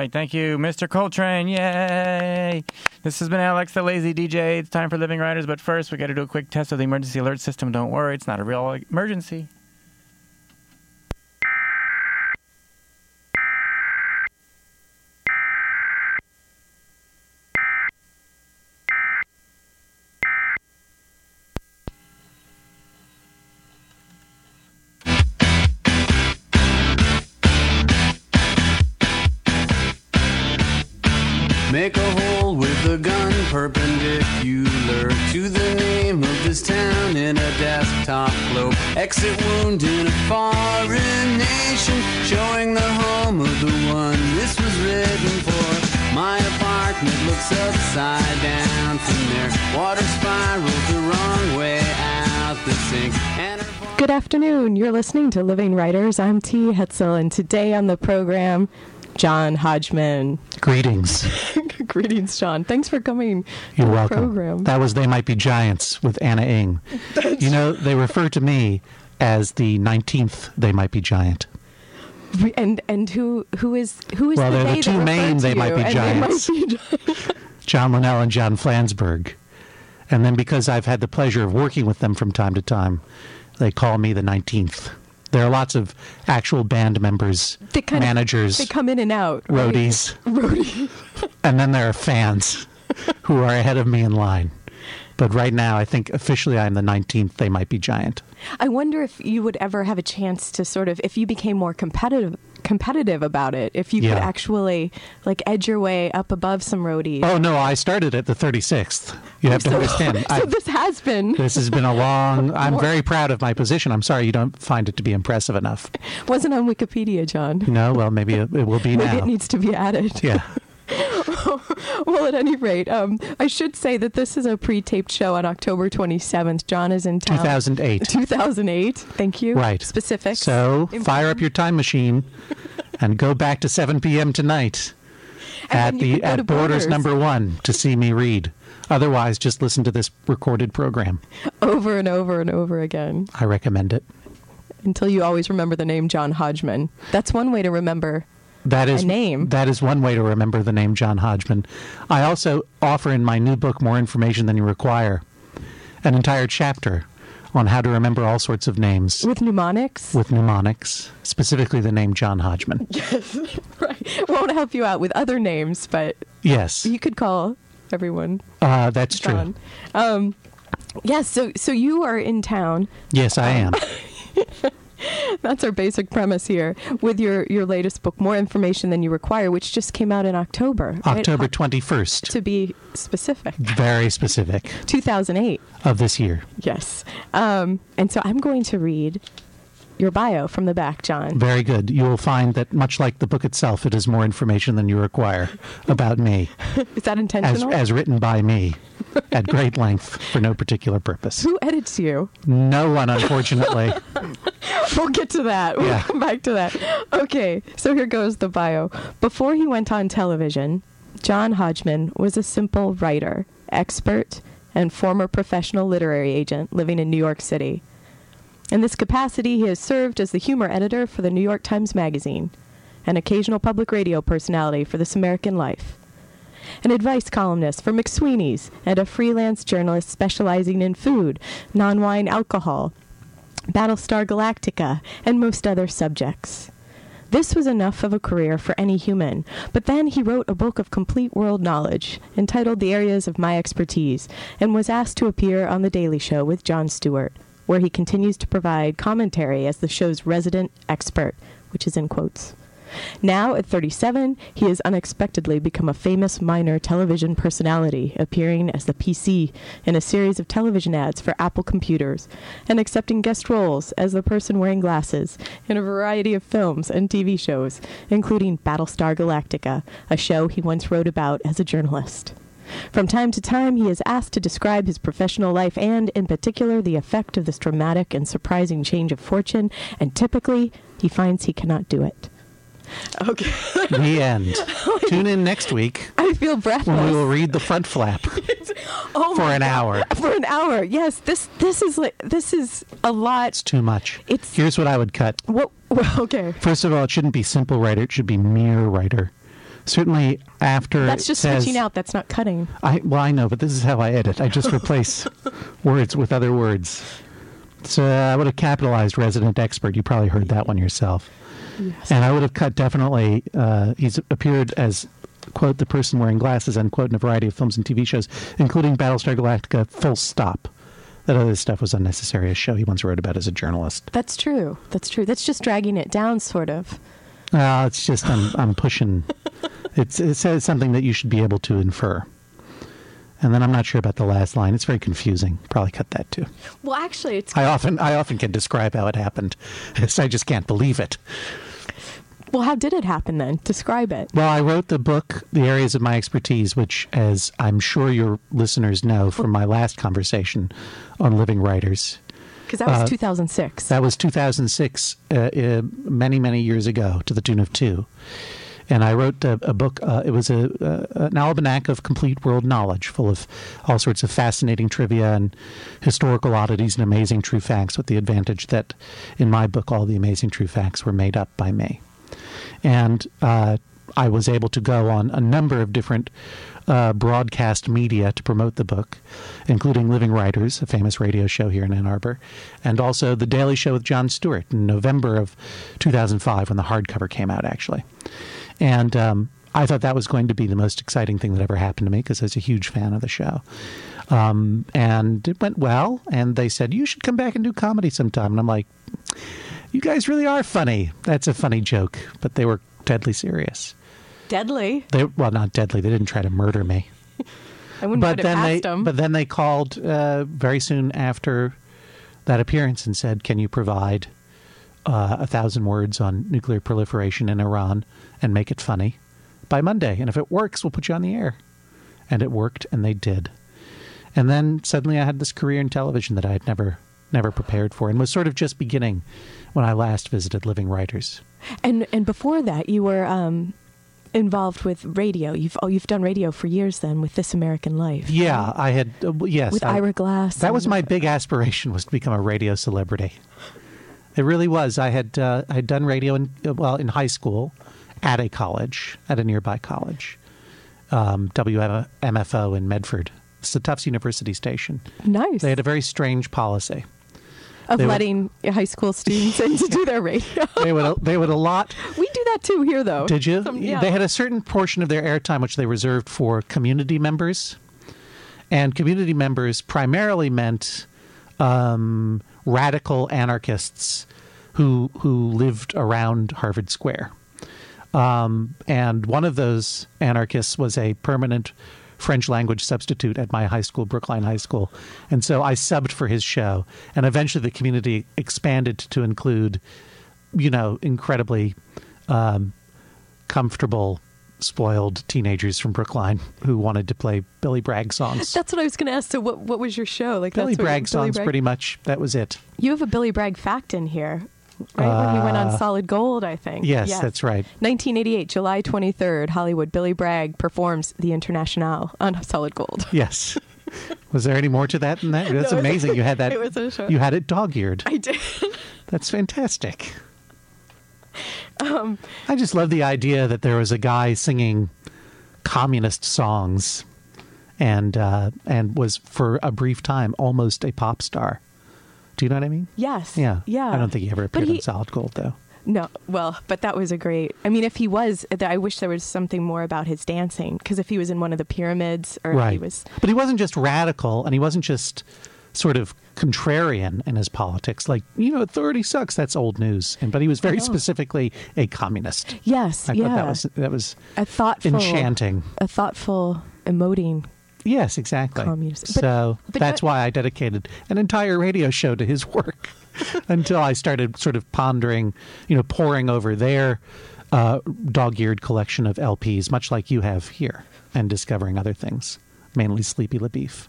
right. Thank you, Mr. Coltrane. Yay. This has been Alex, the lazy DJ. It's time for Living Writers, but first we got to do a quick test of the emergency alert system. Don't worry, it's not a real emergency. Listening to Living Writers. I'm T. Hetzel, and today on the program, John Hodgman. Greetings. Greetings, John. Thanks for coming You're to the welcome. program. That was They Might Be Giants with Anna Ng. You know, they refer to me as the 19th They Might Be Giant. and and who who is who is Well, the they're the they two that main They Might? Be And Giants. They might be giants. John Linnell and John Flansburgh. And then because I've had the pleasure of working with them from time to time, they call me the 19th. There are lots of actual band members, They kind of- managers, they come in and out. right? roadies, Roadies. and then there are fans who are ahead of me in line. But right now, I think officially I'm the 19th They Might Be Giant. I wonder if you would ever have a chance to sort of, if you became more competitive, competitive about it, if you Yeah. could actually like edge your way up above some roadies. Oh no, I started at the 36th. You have to understand. so I, this has been this has been a long. I'm More- very proud of my position. I'm sorry you don't find it to be impressive enough. wasn't on Wikipedia, John. No, well maybe it, it will be Maybe now. it needs to be added. yeah. Well, at any rate, um, I should say that this is a pre-taped show on October 27th. John is in town. 2008. 2008. Thank you. Right. Specific. So fire up your time machine and go back to 7 p.m. tonight And at the at Borders Borders. number one to see me read. Otherwise, just listen to this recorded program. over and over and over again I recommend it. until you always remember the name John Hodgman. That's one way to remember. That is name. That is one way to remember the name John Hodgman. I also offer in my new book, More Information Than You Require, an entire chapter on how to remember all sorts of names With mnemonics? with mnemonics, specifically the name John Hodgman. Yes, right. Won't help you out with other names, but Yes, you could call everyone uh, that's true. Um, yes, so so you are in town. Yes, I am. That's our basic premise here with your your latest book, More Information Than You Require, which just came out in October. right? October Uh, 21st, To be specific. very specific, 2008. of this year. Yes. Um, and so I'm going to read your bio from the back, John. Very good. You will find that, much like the book itself, it is more information than you require about me, Is that as, intentional? as written by me at great length for no particular purpose. Who edits you? No one, unfortunately. We'll get to that. We'll Yeah. come back to that. Okay, so here goes the bio. Before he went on television, John Hodgman was a simple writer, expert, and former professional literary agent living in New York City. In this capacity, he has served as the humor editor for the New York Times Magazine, an occasional public radio personality for This American Life, an advice columnist for McSweeney's, and a freelance journalist specializing in food, non wine alcohol, Battlestar Galactica, and most other subjects. This was enough of a career for any human, but then he wrote a book of complete world knowledge, entitled The Areas of My Expertise, and was asked to appear on The Daily Show with Jon Stewart, where he continues to provide commentary as the show's resident expert, which is in quotes. Now, at 37, he has unexpectedly become a famous minor television personality, appearing as the PC in a series of television ads for Apple computers, and accepting guest roles as the person wearing glasses in a variety of films and TV shows, including Battlestar Galactica, a show he once wrote about as a journalist. From time to time, he is asked to describe his professional life and, in particular, the effect of this dramatic and surprising change of fortune, and typically, he finds he cannot do it. Okay. the end. Tune in next week I feel breathless. when we will read the front flap oh for an God. hour. For an hour, yes. This this is like this is a lot. It's too much. It's- Here's what I would cut. What? Okay. First of all, it shouldn't be simple writer. It should be mere writer. Certainly after That's just says, switching out. That's not cutting. I well, I know, but this is how I edit. I just replace words with other words. So I would have capitalized resident expert. You probably heard that one yourself. Yes. And I would have cut definitely. Uh, he's appeared as quote the person wearing glasses unquote in a variety of films and TV shows, including Battlestar Galactica. Full stop. That other stuff was unnecessary. A show he once wrote about as a journalist. That's true. That's true. That's just dragging it down, sort of. Well, it's just I'm I'm pushing. It's it says something that you should be able to infer. And then I'm not sure about the last line. It's very confusing. Probably cut that too. Well, actually, it's I often I often can describe how it happened. I just can't believe it. well. How did it happen then? Describe it. Well, I wrote the book, The Areas of My Expertise, which, as I'm sure your listeners know from my last conversation on Living Writers, Because that was Uh, 2006. that was 2006, uh, uh, many, many years ago, to the tune of two. And I wrote a, a book. Uh, it was a, uh, an almanac of complete world knowledge, full of all sorts of fascinating trivia and historical oddities and amazing true facts. With the advantage that, in my book, all the amazing true facts were made up by me. And uh, I was able to go on a number of different uh, broadcast media to promote the book, including Living Writers, a famous radio show here in Ann Arbor, and also The Daily Show with Jon Stewart in November of 2005 when the hardcover came out, actually. And um, I thought that was going to be the most exciting thing that ever happened to me because I was a huge fan of the show. Um, and it went well, and they said, You should come back and do comedy sometime. And I'm like, You guys really are funny. That's a funny joke, but they were deadly serious. Deadly. They well, not deadly. They didn't try to murder me. I wouldn't but put it then past they them. but then they called uh, very soon after that appearance and said, "Can you provide uh, a thousand words on nuclear proliferation in Iran and make it funny by Monday? And if it works, we'll put you on the air." And it worked, and they did. And then suddenly I had this career in television that I had never never prepared for, and was sort of just beginning when I last visited Living Writers. and and before that, you were um, involved with radio. You've oh, you've done radio for years then with This American Life. Yeah, I had. Uh, yes, With I- Ira Glass. That was my big aspiration was to become a radio celebrity. It really was. I had uh, I had done radio in uh, well in high school, at a college, at a nearby college, um, WMFO in Medford. It's the Tufts University station. nice They had a very strange policy. of they would- letting high school students in to do their radio. They would they would allot. we that too here, though. Did you? Some- yeah. They had a certain portion of their airtime which they reserved for community members, and community members primarily meant um, radical anarchists who who lived around Harvard Square. Um, and one of those anarchists was a permanent French language substitute at my high school, Brookline High School. And so I subbed for his show. And eventually the community expanded to include, you know, incredibly um, comfortable, spoiled teenagers from Brookline who wanted to play Billy Bragg songs. That's what I was going to ask. So, what what was your show like? Billy Bragg songs, Bragg- pretty much. That was it. You have a Billy Bragg fact in here, right? when he went on Uh, Solid Gold, I think. Yes, that's right. 1988, July 23rd, Hollywood. Billy Bragg performs the Internationale on Solid Gold. Yes. Was there any more to that than that? That's No, amazing. You had that. it was a show. You had it dog-eared. I did. That's fantastic. Um, I just love the idea that there was a guy singing communist songs, and uh, and was for a brief time almost a pop star. Do you know what I mean? yes. Yeah. Yeah. I don't think he ever appeared he- on Solid Gold though. No, well, but that was a great. I mean, if he was, I wish there was something more about his dancing. Because if he was in one of the pyramids, or if he was, But he wasn't just radical, and he wasn't just sort of contrarian in his politics. Like you know, authority sucks. That's old news. And but he was very know. specifically a communist. yes, I yeah, thought that was that was a thoughtful, enchanting. a thoughtful, emoting. Yes, exactly. Communist. So but that's why I dedicated an entire radio show to his work until I started sort of pondering, you know, poring over their uh, dog-eared collection of LPs, much like you have here, and discovering other things, mainly Sleepy LaBeef.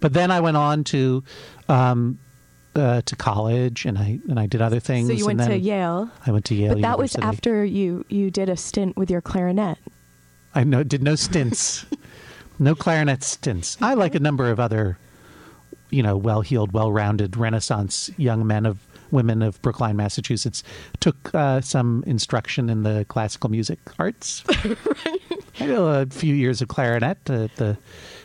But then I went on to um, uh, to college, and I and I did other things. So you went to Yale, I went to Yale. but that was after you you did a stint with your clarinet. I know, did no stints, no clarinet stints. I like a number of other, you know, well-heeled, well-rounded Renaissance young men of women of Brookline, Massachusetts. Took uh, some instruction in the classical music arts. I did a few years of clarinet at the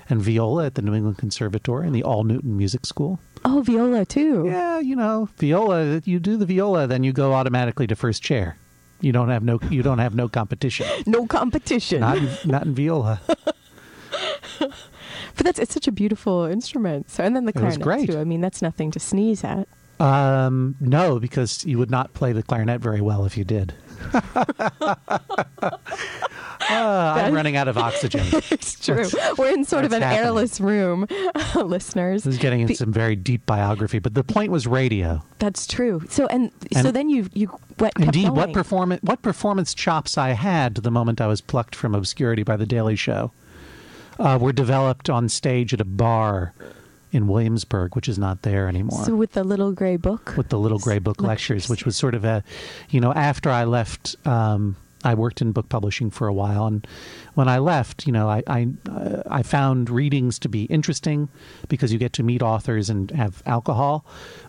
and viola at the New England Conservatory and the All Newton Music School. Oh, viola too. Yeah, you know, viola. You do the viola, then you go automatically to first chair. You don't have no. You don't have no competition. No competition. Not in, not in viola. but that's it's such a beautiful instrument. So and then the clarinet great. too. I mean, that's nothing to sneeze at. Um, no, because you would not play the clarinet very well if you did. Uh, I'm running out of oxygen. it's true. We're in sort of an happening. airless room, listeners. This is getting into The- some very deep biography, but the point was radio. That's true. So and, so then you you what Indeed, what performance what performance chops I had the moment I was plucked from obscurity by the Daily Show uh, were developed on stage at a bar in Williamsburg, which is not there anymore. So with the little gray book. with the little gray book lectures, Lectures. which was sort of a, you know, after I left, um, I worked in book publishing for a while, and when I left, you know, I I, uh, I found readings to be interesting because you get to meet authors and have alcohol,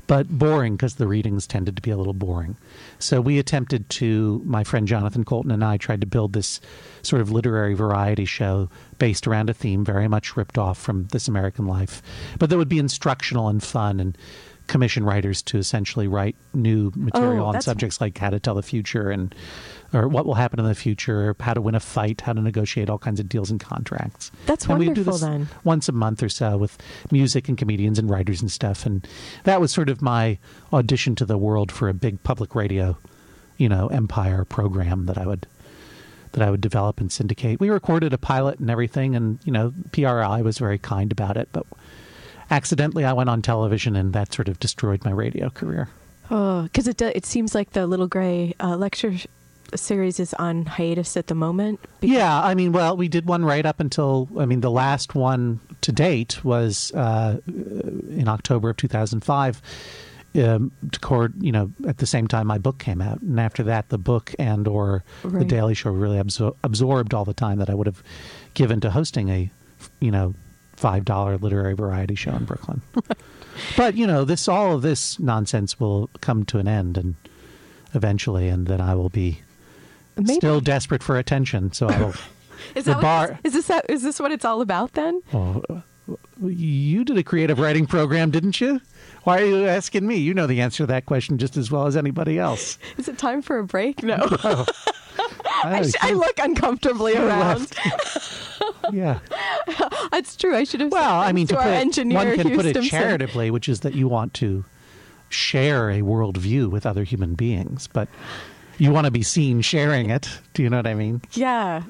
but boring because the readings tended to be a little boring. So we attempted to, my friend Jonathan Coulton and I tried to build this sort of literary variety show based around a theme very much ripped off from This American Life, but that would be instructional and fun and commission writers to essentially write new material Oh, on subjects like how to tell the future and or what will happen in the future, how to win a fight, how to negotiate all kinds of deals and contracts. That's and we do wonderful, this then. once a month or so with music and comedians and writers and stuff. And that was sort of my audition to the world for a big public radio, you know, empire program that I would that I would develop and syndicate. We recorded a pilot and everything, and you know, PRI was very kind about it, but accidentally I went on television, and that sort of destroyed my radio career. Oh, because it do, it seems like the little gray uh, lecture series is on hiatus at the moment. because- Yeah, I mean, well, we did one right up until I mean, the last one to date was uh, in October of 2005. Um, to court, you know, at the same time my book came out, and after that, the book and or the Daily Show really absor- absorbed all the time that I would have given to hosting a, you know, five dollar literary variety show in Brooklyn. but you know, this all of this nonsense will come to an end, and eventually, and then I will be Maybe. still desperate for attention. So I will. is that bar- this, is this is this what it's all about then? Oh, uh, you did a creative writing program, didn't you? Why are you asking me? You know the answer to that question just as well as anybody else. Is it time for a break? No, oh. I, Oh, sh- I look uncomfortably around. yeah. That's true. I should have. Well, I mean, to to our put it, engineer, one can Hugh put it charitably, which is that you want to share a worldview with other human beings, but you want to be seen sharing it. Do you know what I mean? Yeah.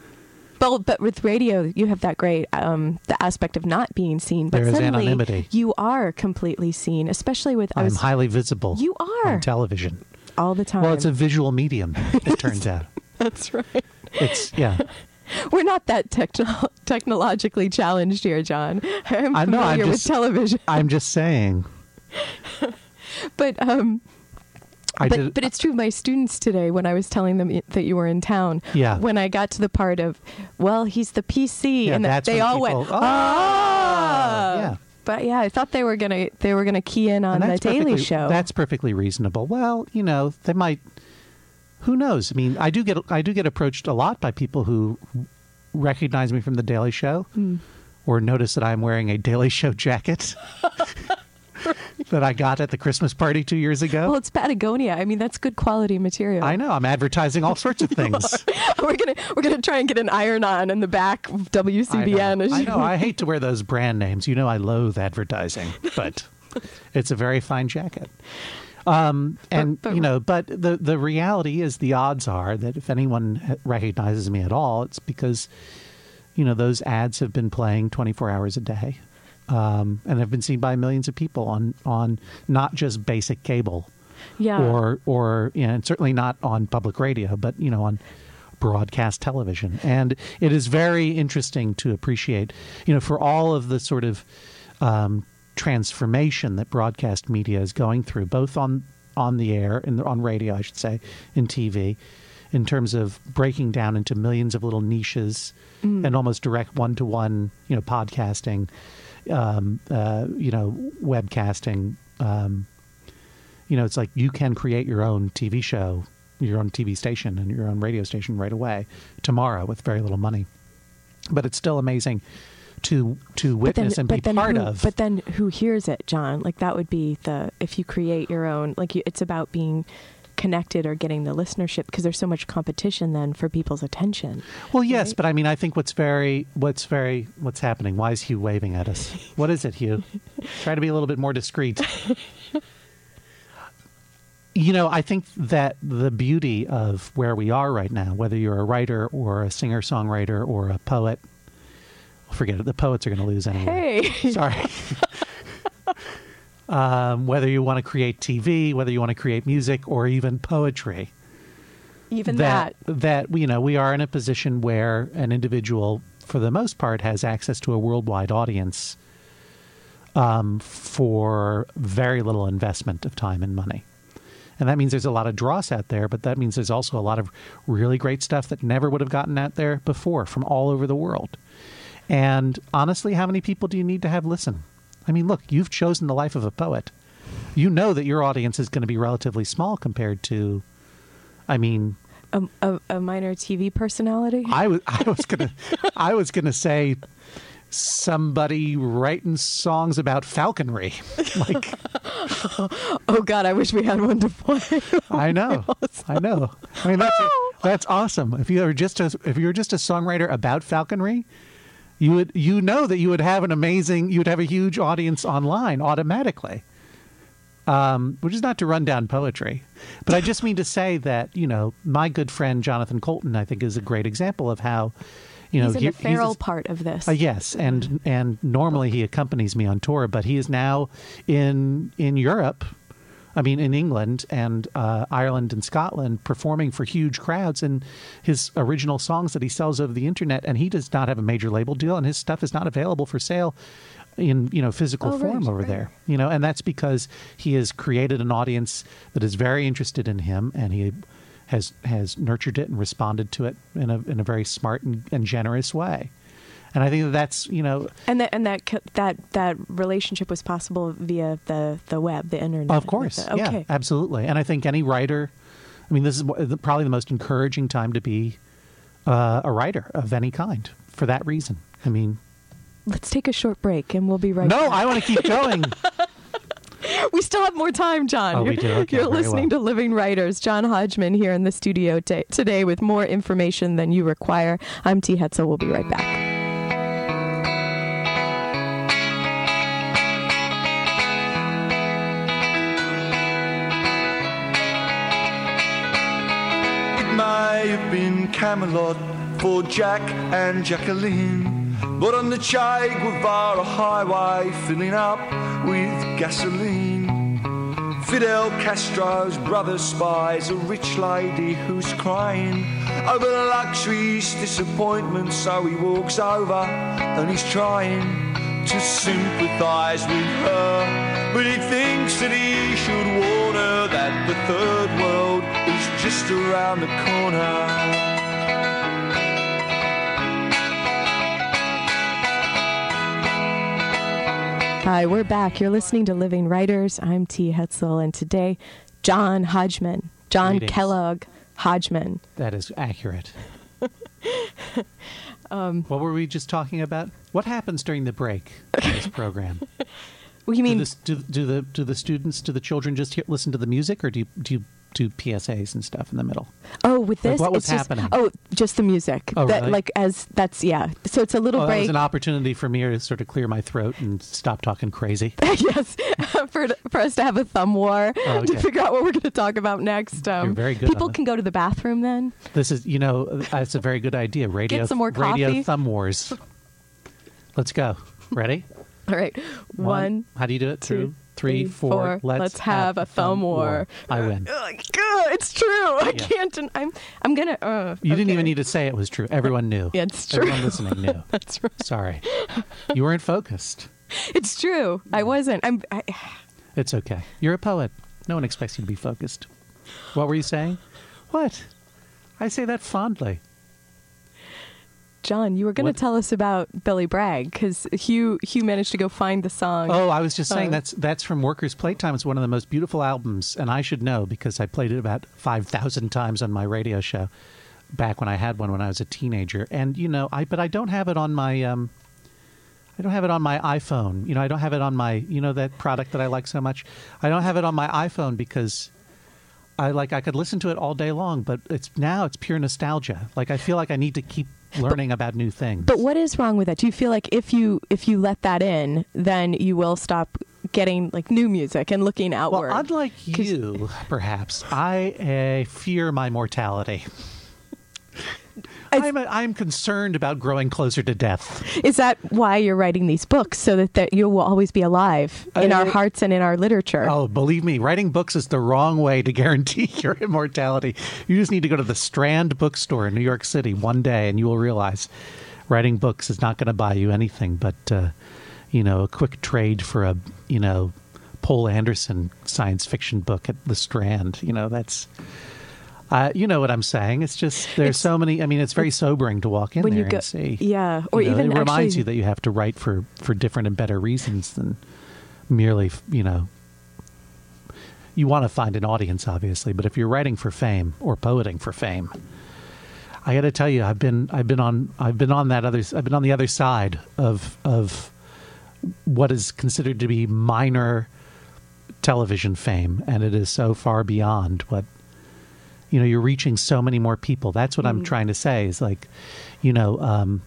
But, but with radio, you have that great um, the aspect of not being seen. But There is suddenly, anonymity. you are completely seen, especially with I'm was highly visible. You are. on television. all the time. Well, it's a visual medium. It turns out. That's right. It's yeah. We're not that techno- technologically challenged here, John. I'm I know, I'm familiar with just- television, I'm just saying. but um, I but, did. but it's true. My students today, when I was telling them that you were in town, Yeah. when I got to the part of, well, he's the PC, Yeah, and that's they all people- went, "Oh!" ah, Yeah. But yeah, I thought they were gonna they were gonna key in on the Daily Show. That's perfectly reasonable. Well, you know, they might. Who knows? I mean, I do get I do get approached a lot by people who recognize me from the Daily Show, Hmm. or notice that I'm wearing a Daily Show jacket that I got at the Christmas party two years ago. well, it's Patagonia. I mean, that's good quality material. I know I'm advertising all sorts of things. we're gonna we're gonna try and get an iron on in the back of I WCBN. know. as I know. I hate to wear those brand names. You know, I loathe advertising, but it's a very fine jacket. Um, and but- you know, but the the reality is, the odds are that if anyone recognizes me at all, it's because you know those ads have been playing 24 hours a day, um, and have been seen by millions of people on on not just basic cable yeah. or or you know, and certainly not on public radio, but you know on broadcast television. And it is very interesting to appreciate, you know, for all of the sort of um, transformation that broadcast media is going through, both on on the air and on radio, I should say, in TV. In terms of breaking down into millions of little niches and almost direct one-to-one, you know, podcasting, um, uh, you know, webcasting, um, you know, it's like you can create your own TV show, your own TV station, and your own radio station right away tomorrow with very little money. But it's still amazing to to witness and be part who, of. But then who hears it, John? Like that would be the if you create your own. Like you, it's about being connected or getting the listenership because there's so much competition then for people's attention. well, yes, right? but I mean, I think what's very what's very what's happening. Why is Hugh waving at us? What is it, Hugh? Try to be a little bit more discreet. you know, I think that the beauty of where we are right now, whether you're a writer or a singer songwriter or a poet, forget it. The poets are going to lose anyway. Hey, Sorry. um, whether you want to create TV, whether you want to create music, or even poetry, even that. that you know we are in a position where an individual, for the most part, has access to a worldwide audience um, for very little investment of time and money. And that means there's a lot of dross out there, but that means there's also a lot of really great stuff that never would have gotten out there before from all over the world. And honestly, how many people do you need to have listen? I mean, look, you've chosen the life of a poet. You know that your audience is going to be relatively small compared to, I mean, A, a, a minor TV personality. I was I was gonna I was gonna say somebody writing songs about falconry. Like oh God, I wish we had one to play. I know, I know. I mean that's that's awesome. If you were just a if you were just a songwriter about falconry, you would you know that you would have an amazing you would have a huge audience online automatically. Um, which is not to run down poetry, but I just mean to say that you know my good friend Jonathan Coulton I think is a great example of how you know he's in he- the feral a- part of this. Uh, yes, and and normally he accompanies me on tour, but he is now in in Europe. I mean, in England and uh, Ireland and Scotland, performing for huge crowds, and his original songs that he sells over the internet, and he does not have a major label deal, and his stuff is not available for sale in you know physical Oh, right, form over right. there. You know, and that's because he has created an audience that is very interested in him, and he has has nurtured it and responded to it in a in a very smart and, and generous way. And I think that that's you know and that and that that that relationship was possible via the the web, the internet. of course The- yeah absolutely. And I think any writer, I mean, this is probably the most encouraging time to be uh, a writer of any kind for that reason. I mean, Let's take a short break, and we'll be right. no, back. I want to keep going. We still have more time, John. Oh, do? Okay, You're listening well. to Living Writers. John Hodgman here in the studio ta today with more information than you require. I'm T. Hetzel. We'll be right back. Camelot for Jack and Jacqueline, but on the Che Guevara highway, filling up with gasoline. Fidel Castro's brother spies a rich lady who's crying over the luxury's disappointment, so he walks over and he's trying to sympathize with her. But he thinks that he should warn her that the third world is just around the corner. Hi, we're back. You're listening to Living Writers. I'm T. Hetzel, and today, John Hodgman, John Greetings. Kellogg Hodgman. that is accurate. Um, what were we just talking about? What happens during the break in this program? You do, mean this, do, do the do the students do the children just hear, listen to the music or do you do you do PSAs and stuff in the middle? Oh, with Like, this, what was just, happening? Oh, just the music. Oh, that, really? Like as that's yeah. So it's a little Oh, that was an opportunity for me to sort of clear my throat and stop talking crazy. yes, for for us to have a thumb war Oh, okay. to figure out what we're going to talk about next. Um, You're very good People can go to the bathroom then. This is, you know, that's a very good idea. Radio, some more radio thumb wars. Let's go. Ready? All right, one. How do you do it? two, Two, three, three, four. four. Let's, Let's have a thumb war. I win. Ugh, God, it's true. I Yeah. can't. den- I'm. I'm gonna. Uh, You didn't even need to say it was true. Everyone knew. Yeah, it's true. Everyone listening knew. That's right. Sorry. You weren't focused. It's true. I wasn't. I'm. I, It's okay. You're a poet. No one expects you to be focused. What were you saying? What? I say that fondly. John, you were going to tell us about Billy Bragg because Hugh Hugh managed to go find the song. Oh, I was just saying Uh, that's that's from Workers' Playtime. It's one of the most beautiful albums, and I should know because I played it about five thousand times on my radio show back when I had one when I was a teenager. And you know, I but I don't have it on my um, I don't have it on my iPhone. You know, I don't have it on my you know that product that I like so much. I don't have it on my iPhone because. I like I could listen to it all day long, but it's now it's pure nostalgia. Like I feel like I need to keep learning about new things. But what is wrong with that? Do you feel like if you if you let that in, then you will stop getting like new music and looking outward? Well, unlike you, perhaps, I uh, fear my mortality. I'm, I'm concerned about growing closer to death. Is that why you're writing these books so that, that you will always be alive in I- our hearts and in our literature? Oh, believe me, writing books is the wrong way to guarantee your immortality. You just need to go to the Strand bookstore in New York City one day and you will realize writing books is not going to buy you anything but, uh, you know, a quick trade for a, you know, Poul Anderson science fiction book at the Strand. You know, that's. Uh, you know what I'm saying? It's just there's It's- so many. I mean, it's very sobering to walk in when there you go, and see. yeah, or You know, even it reminds actually, you that you have to write for for different and better reasons than merely you know. You want to find an audience, obviously, but if you're writing for fame or poeting for fame, I got to tell you, I've been I've been on I've been on that other I've been on the other side of of what is considered to be minor television fame, and it is so far beyond what you know. You're reaching so many more people. That's what I'm trying to say. Is like, you know, um,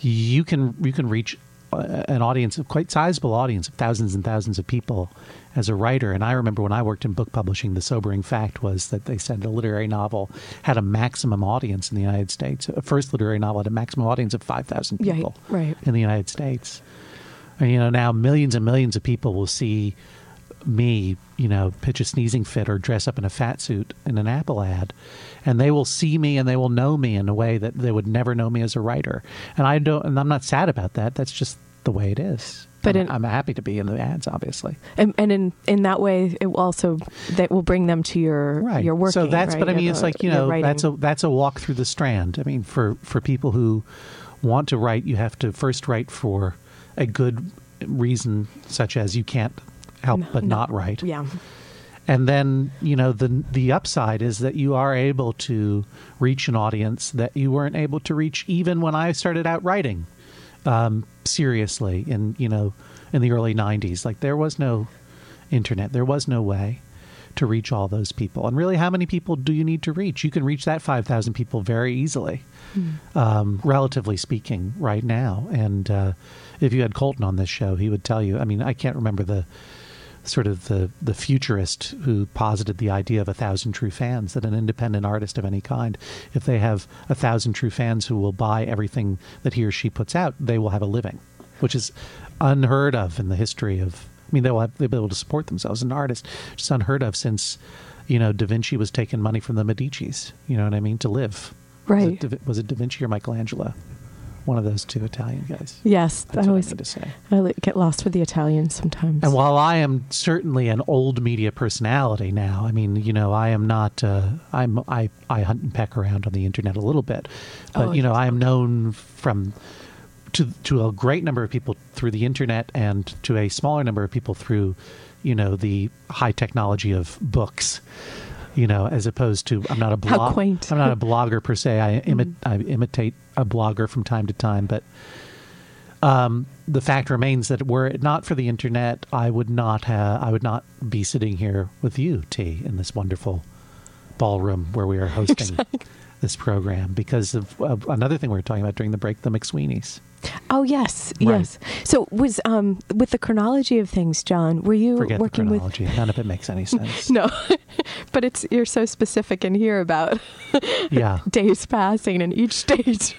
you can you can reach uh, an audience, of quite sizable audience of thousands and thousands of people as a writer. And I remember when I worked in book publishing, the sobering fact was that they said a literary novel had a maximum audience in the United States. A first literary novel had a maximum audience of five thousand Yeah, people right. in the United States. And you know now millions and millions of people will see me, you know, pitch a sneezing fit or dress up in a fat suit in an Apple ad, and they will see me and they will know me in a way that they would never know me as a writer. And I don't, and I'm not sad about that. That's just the way it is. But I'm, in- I'm happy to be in the ads, obviously. and, and in in that way, it will also that will bring them to your right your work. so that's right? but i mean it's like you know that's a that's a walk through the strand i mean for for people who want to write you have to first write for a good reason such as you can't help No, but no. not write yeah. and then you know the the upside is that you are able to reach an audience that you weren't able to reach even when I started out writing um, seriously in you know in the early 90s like there was no internet. There was no way to reach all those people. And really how many people do you need to reach? You can reach that 5000 people very easily um, relatively speaking right now. And uh, if you had coulton on this show he would tell you i mean i can't remember the sort of the the futurist who posited the idea of a thousand true fans that an independent artist of any kind if they have a thousand true fans who will buy everything that he or she puts out they will have a living which is unheard of in the history of i mean they will have, they'll be able to support themselves as an artist. It's unheard of since you know da vinci was taking money from the medicis you know what i mean to live. Right. was it, da, was it da vinci or michelangelo one of those two italian guys Yes, that's I always i to say I get lost with the Italians sometimes. and while I am certainly an old media personality now, I mean, you know, I am not. Uh, I'm I I hunt and peck around on the internet a little bit, but Oh, you know. I am known from to to a great number of people through the internet and to a smaller number of people through, you know, the high technology of books. You know, as opposed to I'm not a How blog. quaint. I'm not a blogger per se. I imi- I imitate a blogger from time to time, but um, the fact remains that were it not for the internet, I would not have. I would not be sitting here with you, T, in this wonderful ballroom where we are hosting this program because of, of another thing we were talking about during the break, the McSweeney's. oh yes, Right. yes. So was um with the chronology of things, John? Were you Forget the working with? chronology; none of it makes any sense. No, but it's you're so specific in here about Yeah, days passing and each stage.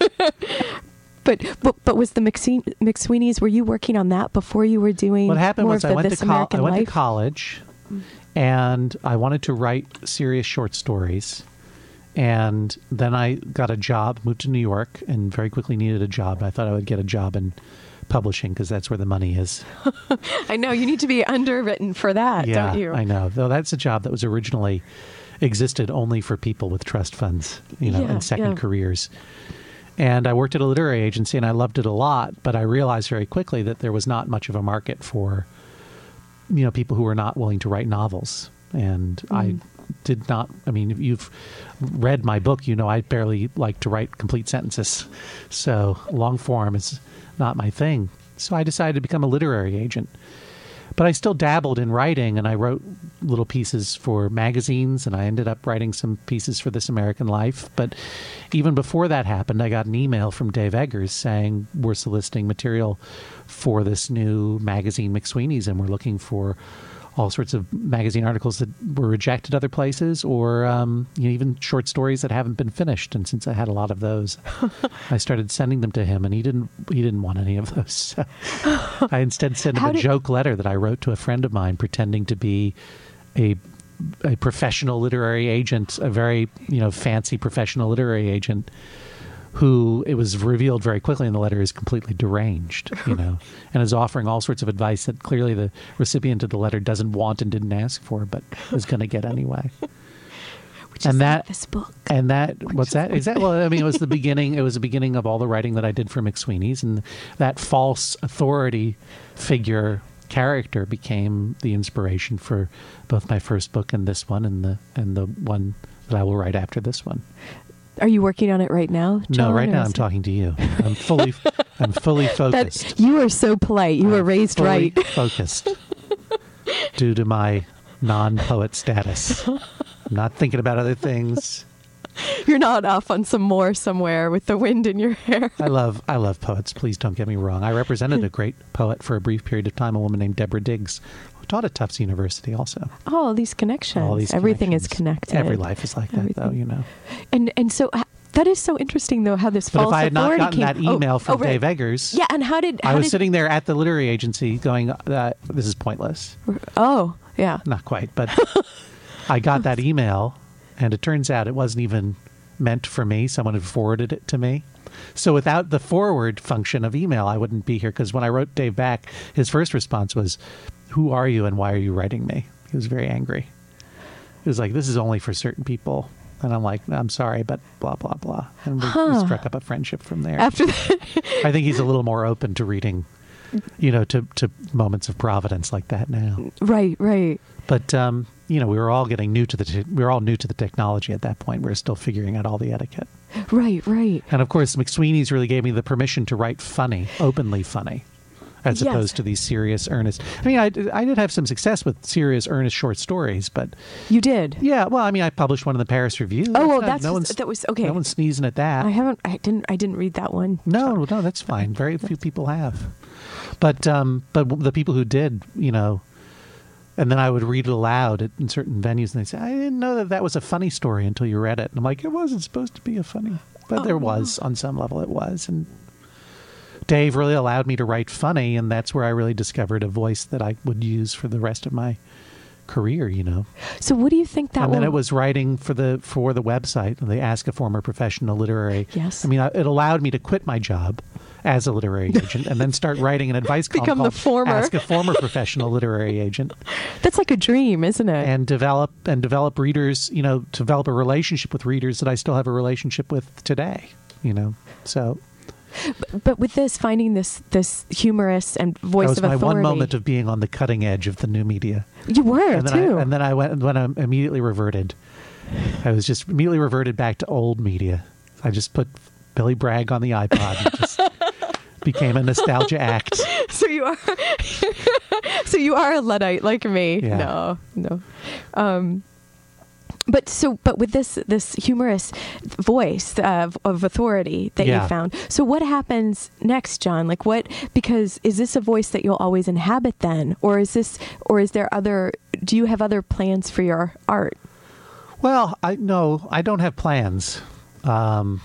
but, but but was the McSween- McSweeney's? Were you working on that before you were doing? what happened more was I went to col- I went to college, and I wanted to write serious short stories. And then I got a job, moved to New York, and very quickly needed a job. I thought I would get a job in publishing because that's where the money is. I know you need to be underwritten for that, yeah, don't you? I know. Though that's a job that was originally existed only for people with trust funds, you know, Yeah, and second yeah. careers. And I worked at a literary agency and I loved it a lot, but I realized very quickly that there was not much of a market for you know people who were not willing to write novels. And I mm. Did not I mean if you've read my book, you know I barely like to write complete sentences. So long form is not my thing. So I decided to become a literary agent. But I still dabbled in writing and I wrote little pieces for magazines and I ended up writing some pieces for This American Life. But even before that happened, I got an email from Dave Eggers saying we're soliciting material for this new magazine McSweeney's and we're looking for all sorts of magazine articles that were rejected other places or um, you know, even short stories that haven't been finished. And since I had a lot of those, I started sending them to him and he didn't he didn't want any of those. So I instead sent him How a did- joke letter that I wrote to a friend of mine pretending to be a a professional literary agent, a very you know fancy professional literary agent, who it was revealed very quickly in the letter is completely deranged, you know, and is offering all sorts of advice that clearly the recipient of the letter doesn't want and didn't ask for, but is going to get anyway. Which and is that like this book. and that what's that? Is that well? I mean, it was the beginning. It was the beginning of all the writing that I did for McSweeney's, and that false authority figure character became the inspiration for both my first book and this one, and the and the one that I will write after this one. Are you working on it right now? no, right now I'm it- talking to you. I'm fully, I'm fully focused. That you are so polite. You were I'm raised fully right. Focused due to my non-poet status. I'm not thinking about other things. You're not off on some more somewhere with the wind in your hair. I love I love poets. Please don't get me wrong. I represented a great poet for a brief period of time, a woman named Deborah Digges, taught at Tufts University also. Oh, all these connections. All these Everything is connected. Every life is like that, though, you know. And and so uh, that is so interesting though how this But false if I had not gotten came. that Oh, email from oh, right. Dave Eggers, Yeah, and how did how I was did, sitting there at the literary agency going, uh, "This is pointless." Oh, yeah. Not quite, but I got that email, and it turns out it wasn't even meant for me. Someone had forwarded it to me. So without the forward function of email, I wouldn't be here. Because when I wrote Dave back, his first response was, "Who are you, and why are you writing me?" He was very angry. He was like, "This is only for certain people." And I'm like, I'm sorry, but blah blah blah. And we, we struck up a friendship from there. After that, I think he's a little more open to reading, you know, to to moments of providence like that now. right, right. But um, you know, we were all getting new to the te- we were all new to the technology at that point. We were still figuring out all the etiquette. Right, right. And of course, McSweeney's really gave me the permission to write funny, openly funny, as Yes. opposed to these serious, earnest. I mean, I, did- I did have some success with serious, earnest short stories, but You did. yeah, well, I mean, I published one in the Paris Review. Oh, well, that's no that was- okay. No one's sneezing at that. I haven't I didn't I didn't read that one. No, no, that's fine. Very few people have. But um, but the people who did, you know, and then I would read it aloud at, in certain venues, and they say, "I didn't know that that was a funny story until you read it." And I'm like, "It wasn't supposed to be a funny, oh, but there was on some level. It was." And Dave really allowed me to write funny, and that's where I really discovered a voice that I would use for the rest of my career. You know So what do you think that was and then it was writing for the for the website. and They ask a former professional literary. Yes. I mean, it allowed me to quit my job as a literary agent and then start writing an advice column Become the former. Ask a former professional literary agent That's like a dream, isn't it? and develop and develop readers. You know, develop a relationship with readers that I still have a relationship with today. You know, so but with this finding this this humorous and voice that was of my one moment of being on the cutting edge of the new media. you were and too. I, and then I went when I immediately reverted. I was just immediately reverted back to old media. I just put Billy Bragg on the iPod became a nostalgia act. so you are so you are a luddite like me Yeah. no no um but so but with this this humorous voice of, of authority that Yeah. you found so what happens next john like what because is this a voice that you'll always inhabit then or is this or is there other do you have other plans for your art Well, I no, I don't have plans, um,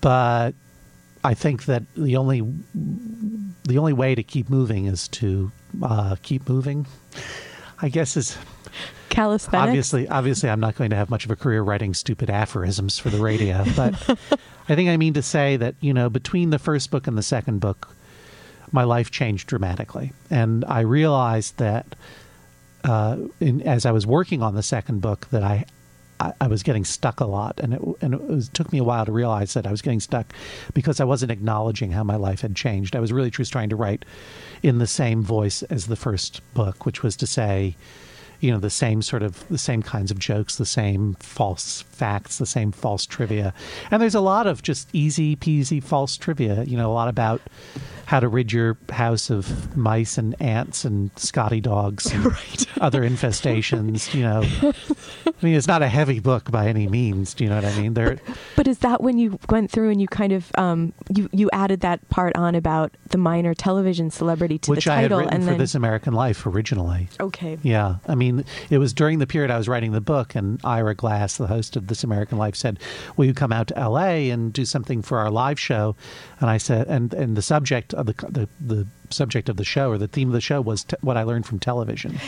but I think that the only the only way to keep moving is to uh, keep moving. I guess is calisthenics obviously obviously I'm not going to have much of a career writing stupid aphorisms for the radio, but I think I mean to say that you know between the first book and the second book, my life changed dramatically, and I realized that uh, in, as I was working on the second book that I I, I was getting stuck a lot, and it and it was, took me a while to realize that I was getting stuck because I wasn't acknowledging how my life had changed. I was really just trying to write in the same voice as the first book, which was to say, you know, the same sort of the same kinds of jokes, the same false facts, the same false trivia, and there's a lot of just easy peasy false trivia. You know, a lot about how to rid your house of mice and ants and Scotty dogs and other infestations. You know, I mean, it's not a heavy book by any means. Do you know what I mean? There, But is that when you went through and you kind of um, you you added that part on about the minor television celebrity to which the I had title written and for then This American Life originally. okay Yeah, I mean, it was during the period I was writing the book, and Ira Glass, the host of This American Life, said, "Will you come out to L.A. and do something for our live show?" And I said, and and the subject of the the, the subject of the show or the theme of the show was what I learned from television.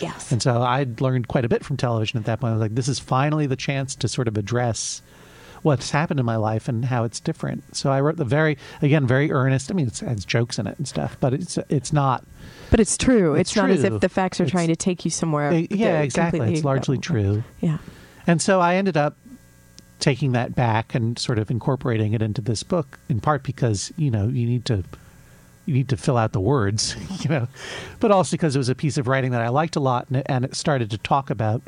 yes And so I'd learned quite a bit from television at that point. I was like, this is finally the chance to sort of address what's happened in my life and how it's different. So I wrote the very, again, very earnest. I mean, it has jokes in it and stuff, but it's it's not. But it's true it's, It's not as if the facts are It's- trying to take you somewhere Eh, yeah, exactly. It's largely true. yeah And so I ended up taking that back and sort of incorporating it into this book, in part because you know you need to you need to fill out the words, you know, but also because it was a piece of writing that I liked a lot, and it, and it started to talk about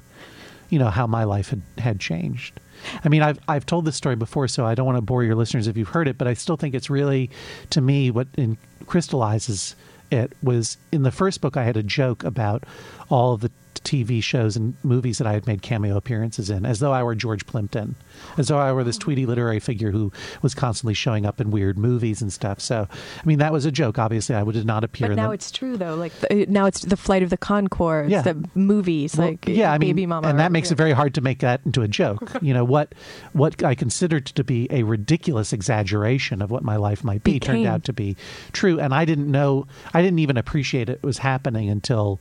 you know how my life had had changed. I mean, I've I've told this story before, so I don't want to bore your listeners if you've heard it, but I still think it's really, to me, what in, crystallizes it was in the first book. I had a joke about all of the TV shows and movies that I had made cameo appearances in, as though I were George Plimpton, as though I were this tweety literary figure who was constantly showing up in weird movies and stuff. So, I mean, that was a joke. Obviously, I would did not appear but in now it's true though like the, now it's the flight of the Conchords Yeah. the movies Well, like yeah, I mean, baby mama and that makes yeah. it very hard to make that into a joke. you know what what I considered to be a ridiculous exaggeration of what my life might be turned out to be true, and I didn't know, I didn't even appreciate it was happening until.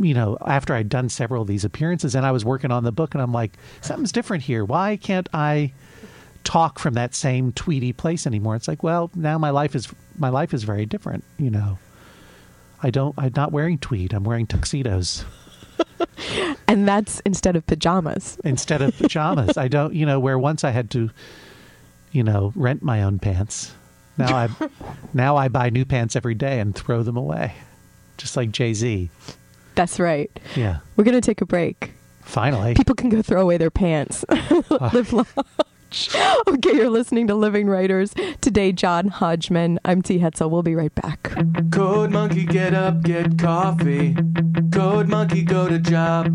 You know, after I'd done several of these appearances and I was working on the book, and I'm like, something's different here. Why can't I talk from that same tweety place anymore? It's like, well, now my life is my life is very different. You know, I don't. I'm not wearing tweed. I'm wearing tuxedos and that's instead of pajamas instead of pajamas. I don't, you know, where once I had to, you know, rent my own pants. Now I, now I buy new pants every day and throw them away, just like Jay Z. that's right Yeah, we're gonna take a break finally. people can go throw away their pants. Ah. Live large. Okay, you're listening to Living Writers. Today, John Hodgman. I'm T. Hetzel. We'll be right back. Code monkey, get up, get coffee. Code monkey, go to job.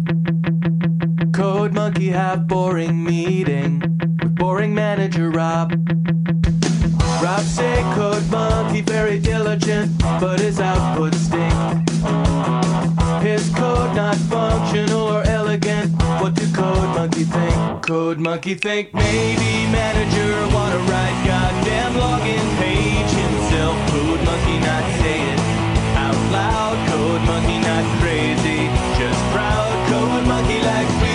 Code monkey, have boring meeting with boring manager Rob. Rob code monkey very diligent, but his output stink. His code not functional or elegant. What do code monkey think? Code monkey think maybe manager wanna write goddamn login page himself. Code monkey not say it out loud. Code monkey not crazy, just proud. Code monkey like Fritos.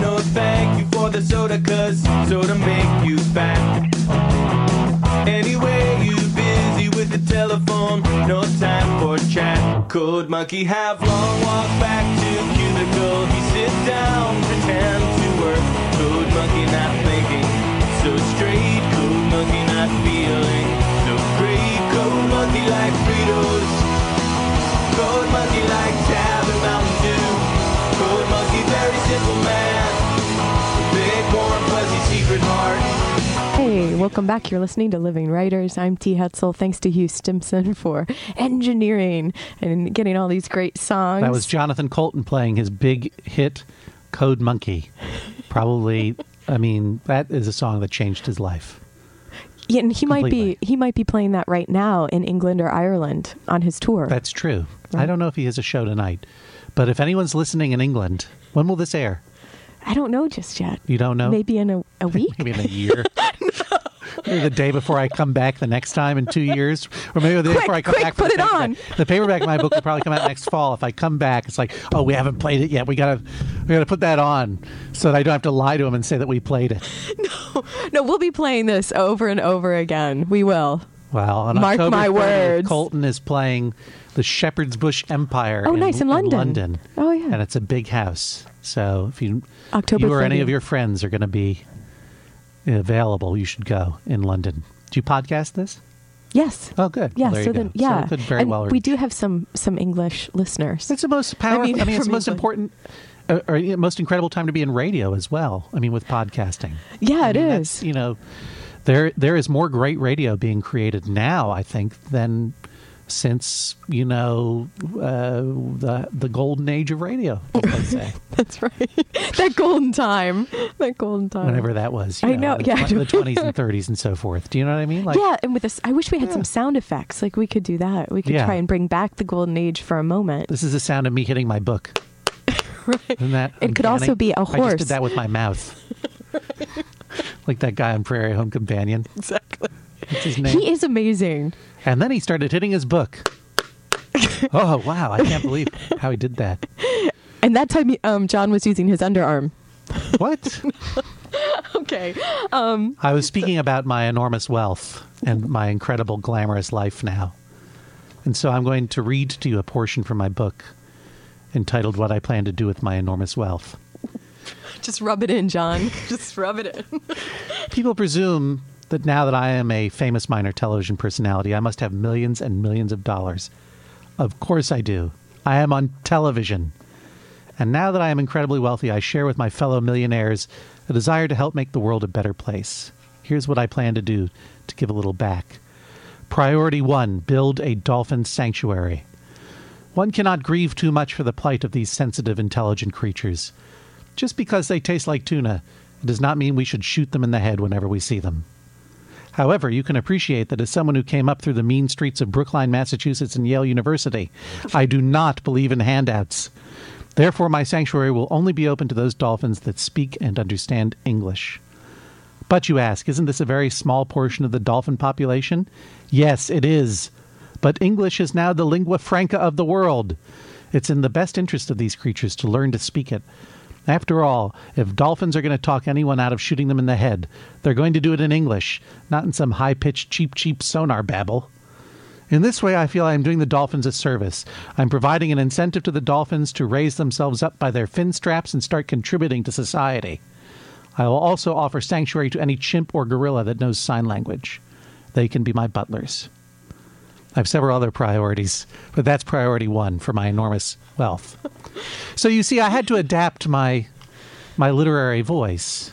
No thank you for the soda cuz soda make you bad Anyway you busy with the telephone no time for chat. Code monkey have long walk back to cubicle. He sit down, pretend to work. Code monkey not thinking so straight. Code monkey not feeling so great. Code monkey like Fritos. Code monkey like Tab and Mountain Dew. Code monkey very simple man. Big warm fuzzy secret heart. Hey, welcome back. You're listening to Living Writers. I'm T. Hetzel. Thanks to Hugh Stimson for engineering and getting all these great songs. That was Jonathan Coulton playing his big hit, Code Monkey. Probably, I mean, that is a song that changed his life. Yeah, and he might be he might be playing that right now in England or Ireland on his tour. That's true. I don't know if he has a show tonight, but if anyone's listening in England, when will this air? I don't know just yet. You don't know? Maybe in a, a week. Maybe in a year. The day before I come back the next time in two years, or maybe the day Quick, before I come quick, back. put the it paperback. on. The paperback of my book will probably come out next fall. If I come back, it's like, oh, we haven't played it yet. We gotta, we gotta put that on so that I don't have to lie to him and say that we played it. No, no, we'll be playing this over and over again. We will. Well, on Mark October my 30th, words. Coulton is playing the Shepherd's Bush Empire. Oh, nice, in London. london Oh, yeah. and it's a big house. So if you, October you or any of your friends are going to be available, you should go in London. Do you podcast this? Yes. Oh, good. Yeah. Well, so then, yeah, so very and well. we do have some some English listeners. It's the most powerful. I mean, mean, it's the most England. important. Uh, or yeah, most incredible time to be in radio as well. I mean, with podcasting. yeah, I it mean, is. You know, there there is more great radio being created now. I think than since you know uh, the the golden age of radio. Say, That's right. that golden time. That golden time. whenever that was. you I know, the, yeah. the twenties and thirties and so forth. Do you know what I mean? Like, yeah, and with this, I wish we had some sound effects. Like we could do that. We could Yeah. try and bring back the golden age for a moment. This is the sound of me hitting my book. right. Isn't that It could also be a I horse. did that with my mouth. like that guy on Prairie Home Companion. Exactly. What's his name? He is amazing. And then he started hitting his book. oh wow! I can't believe how he did that. And that time, um, John was using his underarm. What? Okay. Um, I was speaking about my enormous wealth and my incredible glamorous life now. And so I'm going to read to you a portion from my book entitled What I Plan to Do with My Enormous Wealth. just rub it in, John. just rub it in. People presume that now that I am a famous minor television personality, I must have millions and millions of dollars. Of course I do. I am on television. And now that I am incredibly wealthy, I share with my fellow millionaires a desire to help make the world a better place. Here's what I plan to do to give a little back. Priority one build a dolphin sanctuary. One cannot grieve too much for the plight of these sensitive, intelligent creatures. Just because they taste like tuna, it does not mean we should shoot them in the head whenever we see them. However, you can appreciate that as someone who came up through the mean streets of Brookline, Massachusetts, and Yale University, I do not believe in handouts. Therefore, my sanctuary will only be open to those dolphins that speak and understand English. But you ask, isn't this a very small portion of the dolphin population? Yes, it is. But English is now the lingua franca of the world. It's in the best interest of these creatures to learn to speak it. After all, if dolphins are going to talk anyone out of shooting them in the head, they're going to do it in English, not in some high pitched, cheap, cheap sonar babble. In this way, I feel I am doing the dolphins a service. I'm providing an incentive to the dolphins to raise themselves up by their fin straps and start contributing to society. I will also offer sanctuary to any chimp or gorilla that knows sign language. They can be my butlers. I have several other priorities, but that's priority one for my enormous wealth. so you see, I had to adapt my my literary voice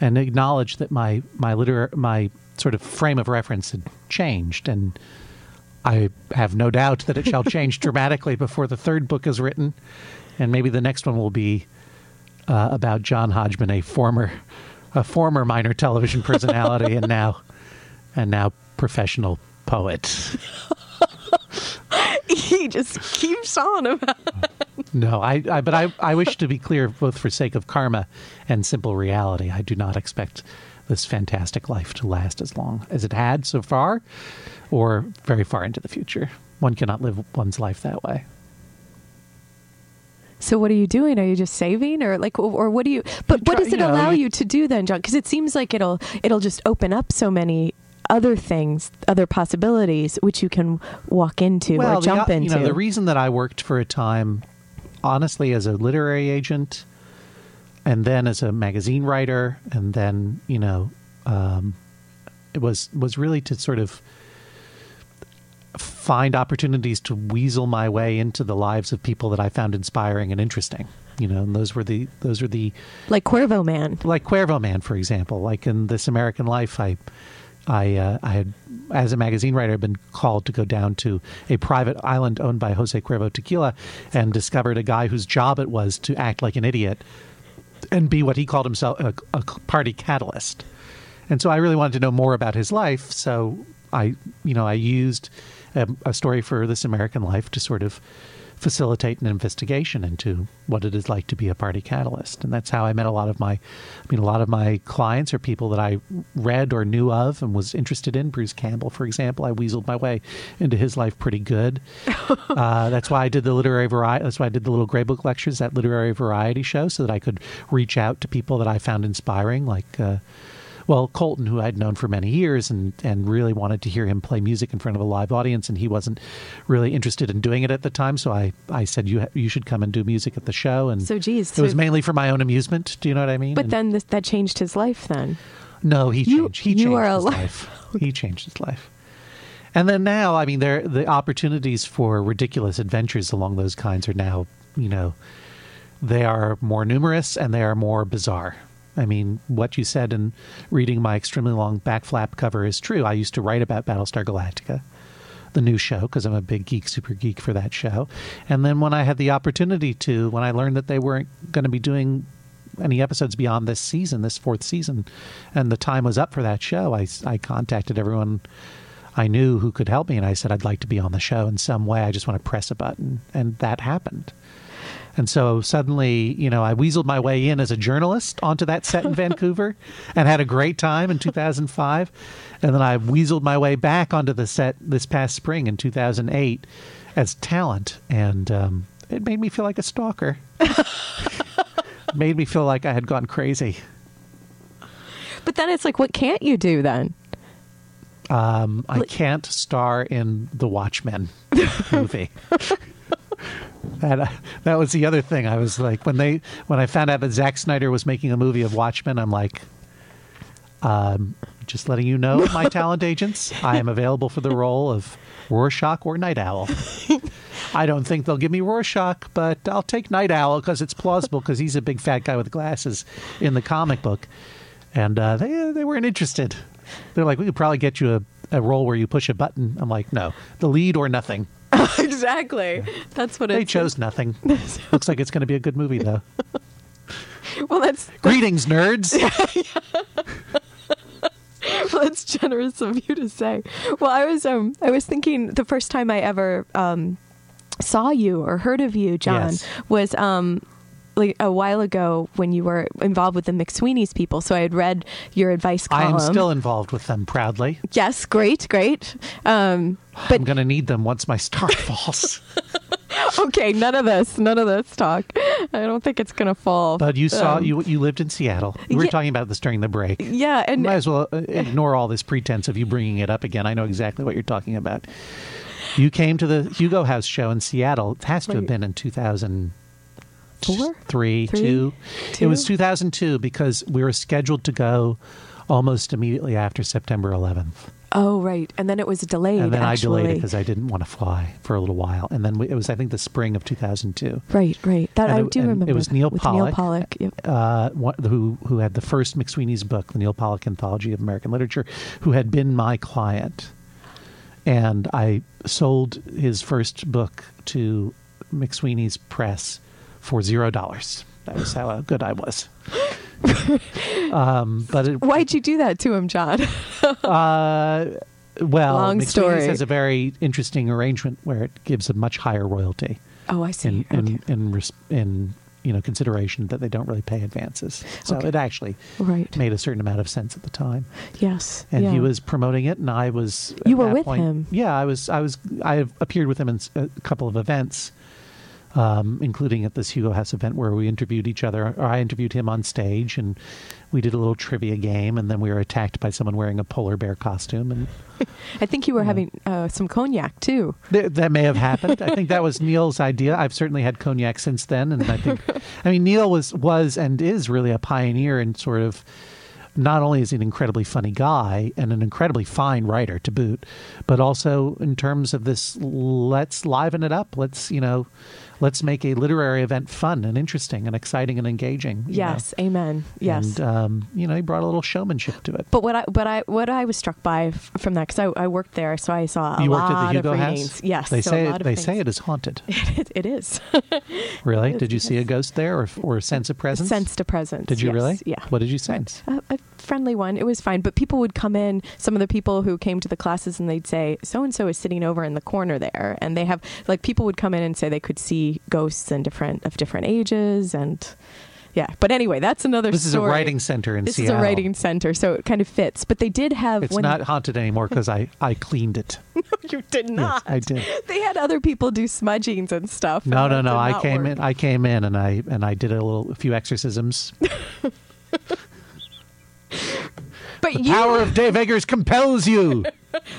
and acknowledge that my my liter- my sort of frame of reference had changed, and I have no doubt that it shall change dramatically before the third book is written, and maybe the next one will be uh, about John Hodgman, a former a former minor television personality, and now and now professional poet. he just keeps on about. No, I, I but I, I wish to be clear, both for sake of karma and simple reality. I do not expect this fantastic life to last as long as it had so far, or very far into the future. One cannot live one's life that way. So what are you doing? Are you just saving, or like, or what do you? But what does it allow you- to do then, John? Because it seems like it'll it'll just open up so many other things, other possibilities, which you can walk into or jump uh, into. You know, the reason that I worked for a time, honestly, as a literary agent, and then as a magazine writer, and then you know, um, it was was really to sort of find opportunities to weasel my way into the lives of people that I found inspiring and interesting. You know, and those were the those were the like Cuervo Man. like Cuervo Man, for example. Like in This American Life, I, I, uh, I had, as a magazine writer, been called to go down to a private island owned by Jose Cuervo Tequila, and discovered a guy whose job it was to act like an idiot, and be what he called himself a, a party catalyst. And so I really wanted to know more about his life. So I, you know, I used a, a story for This American Life to sort of facilitate an investigation into what it is like to be a party catalyst. And that's how I met a lot of my, I mean, a lot of my clients are people that I read or knew of and was interested in. Bruce Campbell, for example, I weaseled my way into his life pretty good. uh, that's why I did the literary variety. That's why I did the little Gray Book lectures, that literary variety show, so that I could reach out to people that I found inspiring, like. Uh, well, Coulton, who I'd known for many years and, and really wanted to hear him play music in front of a live audience, and he wasn't really interested in doing it at the time. So I, I said, you, you should come and do music at the show. And So, geez, it was mainly for my own amusement. Do you know what I mean? But And- then this, that changed his life. Then no, he You- changed. He you changed are his alive. life. He changed his life. And then now, I mean, there the opportunities for ridiculous adventures along those kinds are now, you know, they are more numerous and they are more bizarre. I mean, what you said in reading my extremely long back flap cover is true. I used to write about Battlestar Galactica, the new show, because I'm a big geek, super geek for that show. And then when I had the opportunity to, when I learned that they weren't going to be doing any episodes beyond this season, this fourth season, and the time was up for that show, I, I contacted everyone I knew who could help me, and I said I'd like to be on the show in some way. I just want to press a button, and that happened. And so suddenly, you know, I weaseled my way in as a journalist onto that set in Vancouver and had a great time in 2005. And then I weaseled my way back onto the set this past spring in 2008 as talent. And um, it made me feel like a stalker. made me feel like I had gone crazy. But then it's like, what can't you do then? Um, I can't star in the Watchmen movie. That uh, that was the other thing. I was like, when they when I found out that Zack Snyder was making a movie of Watchmen, I'm like, um, just letting you know, my talent agents, I am available for the role of Rorschach or Nite Owl. I don't think they'll give me Rorschach, but I'll take Nite Owl because it's plausible because he's a big fat guy with glasses in the comic book. And uh, they they weren't interested. They're like, we could probably get you a, a role where you push a button. I'm like, no, the lead or nothing. exactly. That's what They it's. chose nothing. Looks like it's going to be a good movie, though. Well, that's Greetings, nerds. well, that's generous of you to say. Well, I was um I was thinking the first time I ever um saw you or heard of you, John, Yes. was um like a while ago when you were involved with the McSweeney's people. So I had read your advice column. I am still involved with them proudly. yes, great, great. Um, but I'm going to need them once my star falls. okay, none of this, none of this talk. I don't think it's gonna fall. But you saw Um, you you lived in Seattle. We were yeah. talking about this during the break. yeah, and Might as well uh, ignore all this pretense of you bringing it up again. I know exactly what you're talking about. You came to the Hugo House show in Seattle. It has to have been in 2000. Four? three, Three? two. Two? It was 2002 because we were scheduled to go almost immediately after September 11th. oh right, and then it was delayed. and then actually. I delayed it because I didn't want to fly for a little while. And then we, it was, I think, the spring of 2002. Right, right. That And I do and it remember. was Neil with Pollack. Neil Pollack. Yep. uh, who who had the first McSweeney's book, the Neil Pollack Anthology of American Literature, who had been my client, and I sold his first book to McSweeney's press for zero dollars. That was how good I was. um, but it, Why'd you do that to him, John? uh, well, Long McSweeney's story. has a very interesting arrangement where it gives a much higher royalty oh, I see. in okay. in in, in you know consideration that they don't really pay advances. So Okay. it actually Right. made a certain amount of sense at the time. Yes. And he was promoting it, and I was. You were with point- him. Yeah, I was. I was. I appeared with him in a couple of events, um, including at this Hugo House event where we interviewed each other, or I interviewed him on stage, and we did a little trivia game, and then we were attacked by someone wearing a polar bear costume, and I think you were having uh, some cognac too. Th- that may have happened. I think that was Neil's idea. I've certainly had cognac since then, and I think, I mean, Neil was was and is really a pioneer in sort of. Not only is he an incredibly funny guy and an incredibly fine writer to boot, but also in terms of this, let's liven it up. Let's you know, let's make a literary event fun and interesting and exciting and engaging. you know. Yes. Amen. Yes. And um, you know, he brought a little showmanship to it. but what I but I what I was struck by f- from that because I, I worked there, so I saw a you lot worked at the of Hugo readings. House. Yes, they so say a lot it, of they things. say it is haunted. it, it is. Really? Yes, Did you see a ghost there, or or a sense a presence? Sensed a presence. Did you yes, really? Yeah. What did you sense? A, a friendly one. It was fine. But people would come in, some of the people who came to the classes, and they'd say, so and so is sitting over in the corner there. And they have, like, people would come in and say they could see ghosts and different, of different ages. And yeah. But anyway, that's another This is a writing center in This Seattle. is a writing center, so it kind of fits. But they did have It's not haunted anymore because I, I cleaned it. No, you did not. I did. They had other people do smudgings and stuff. No, and no, no. I came work. in. I came in and I and I did a little, a few exorcisms. But The you power of Dave Eggers compels you.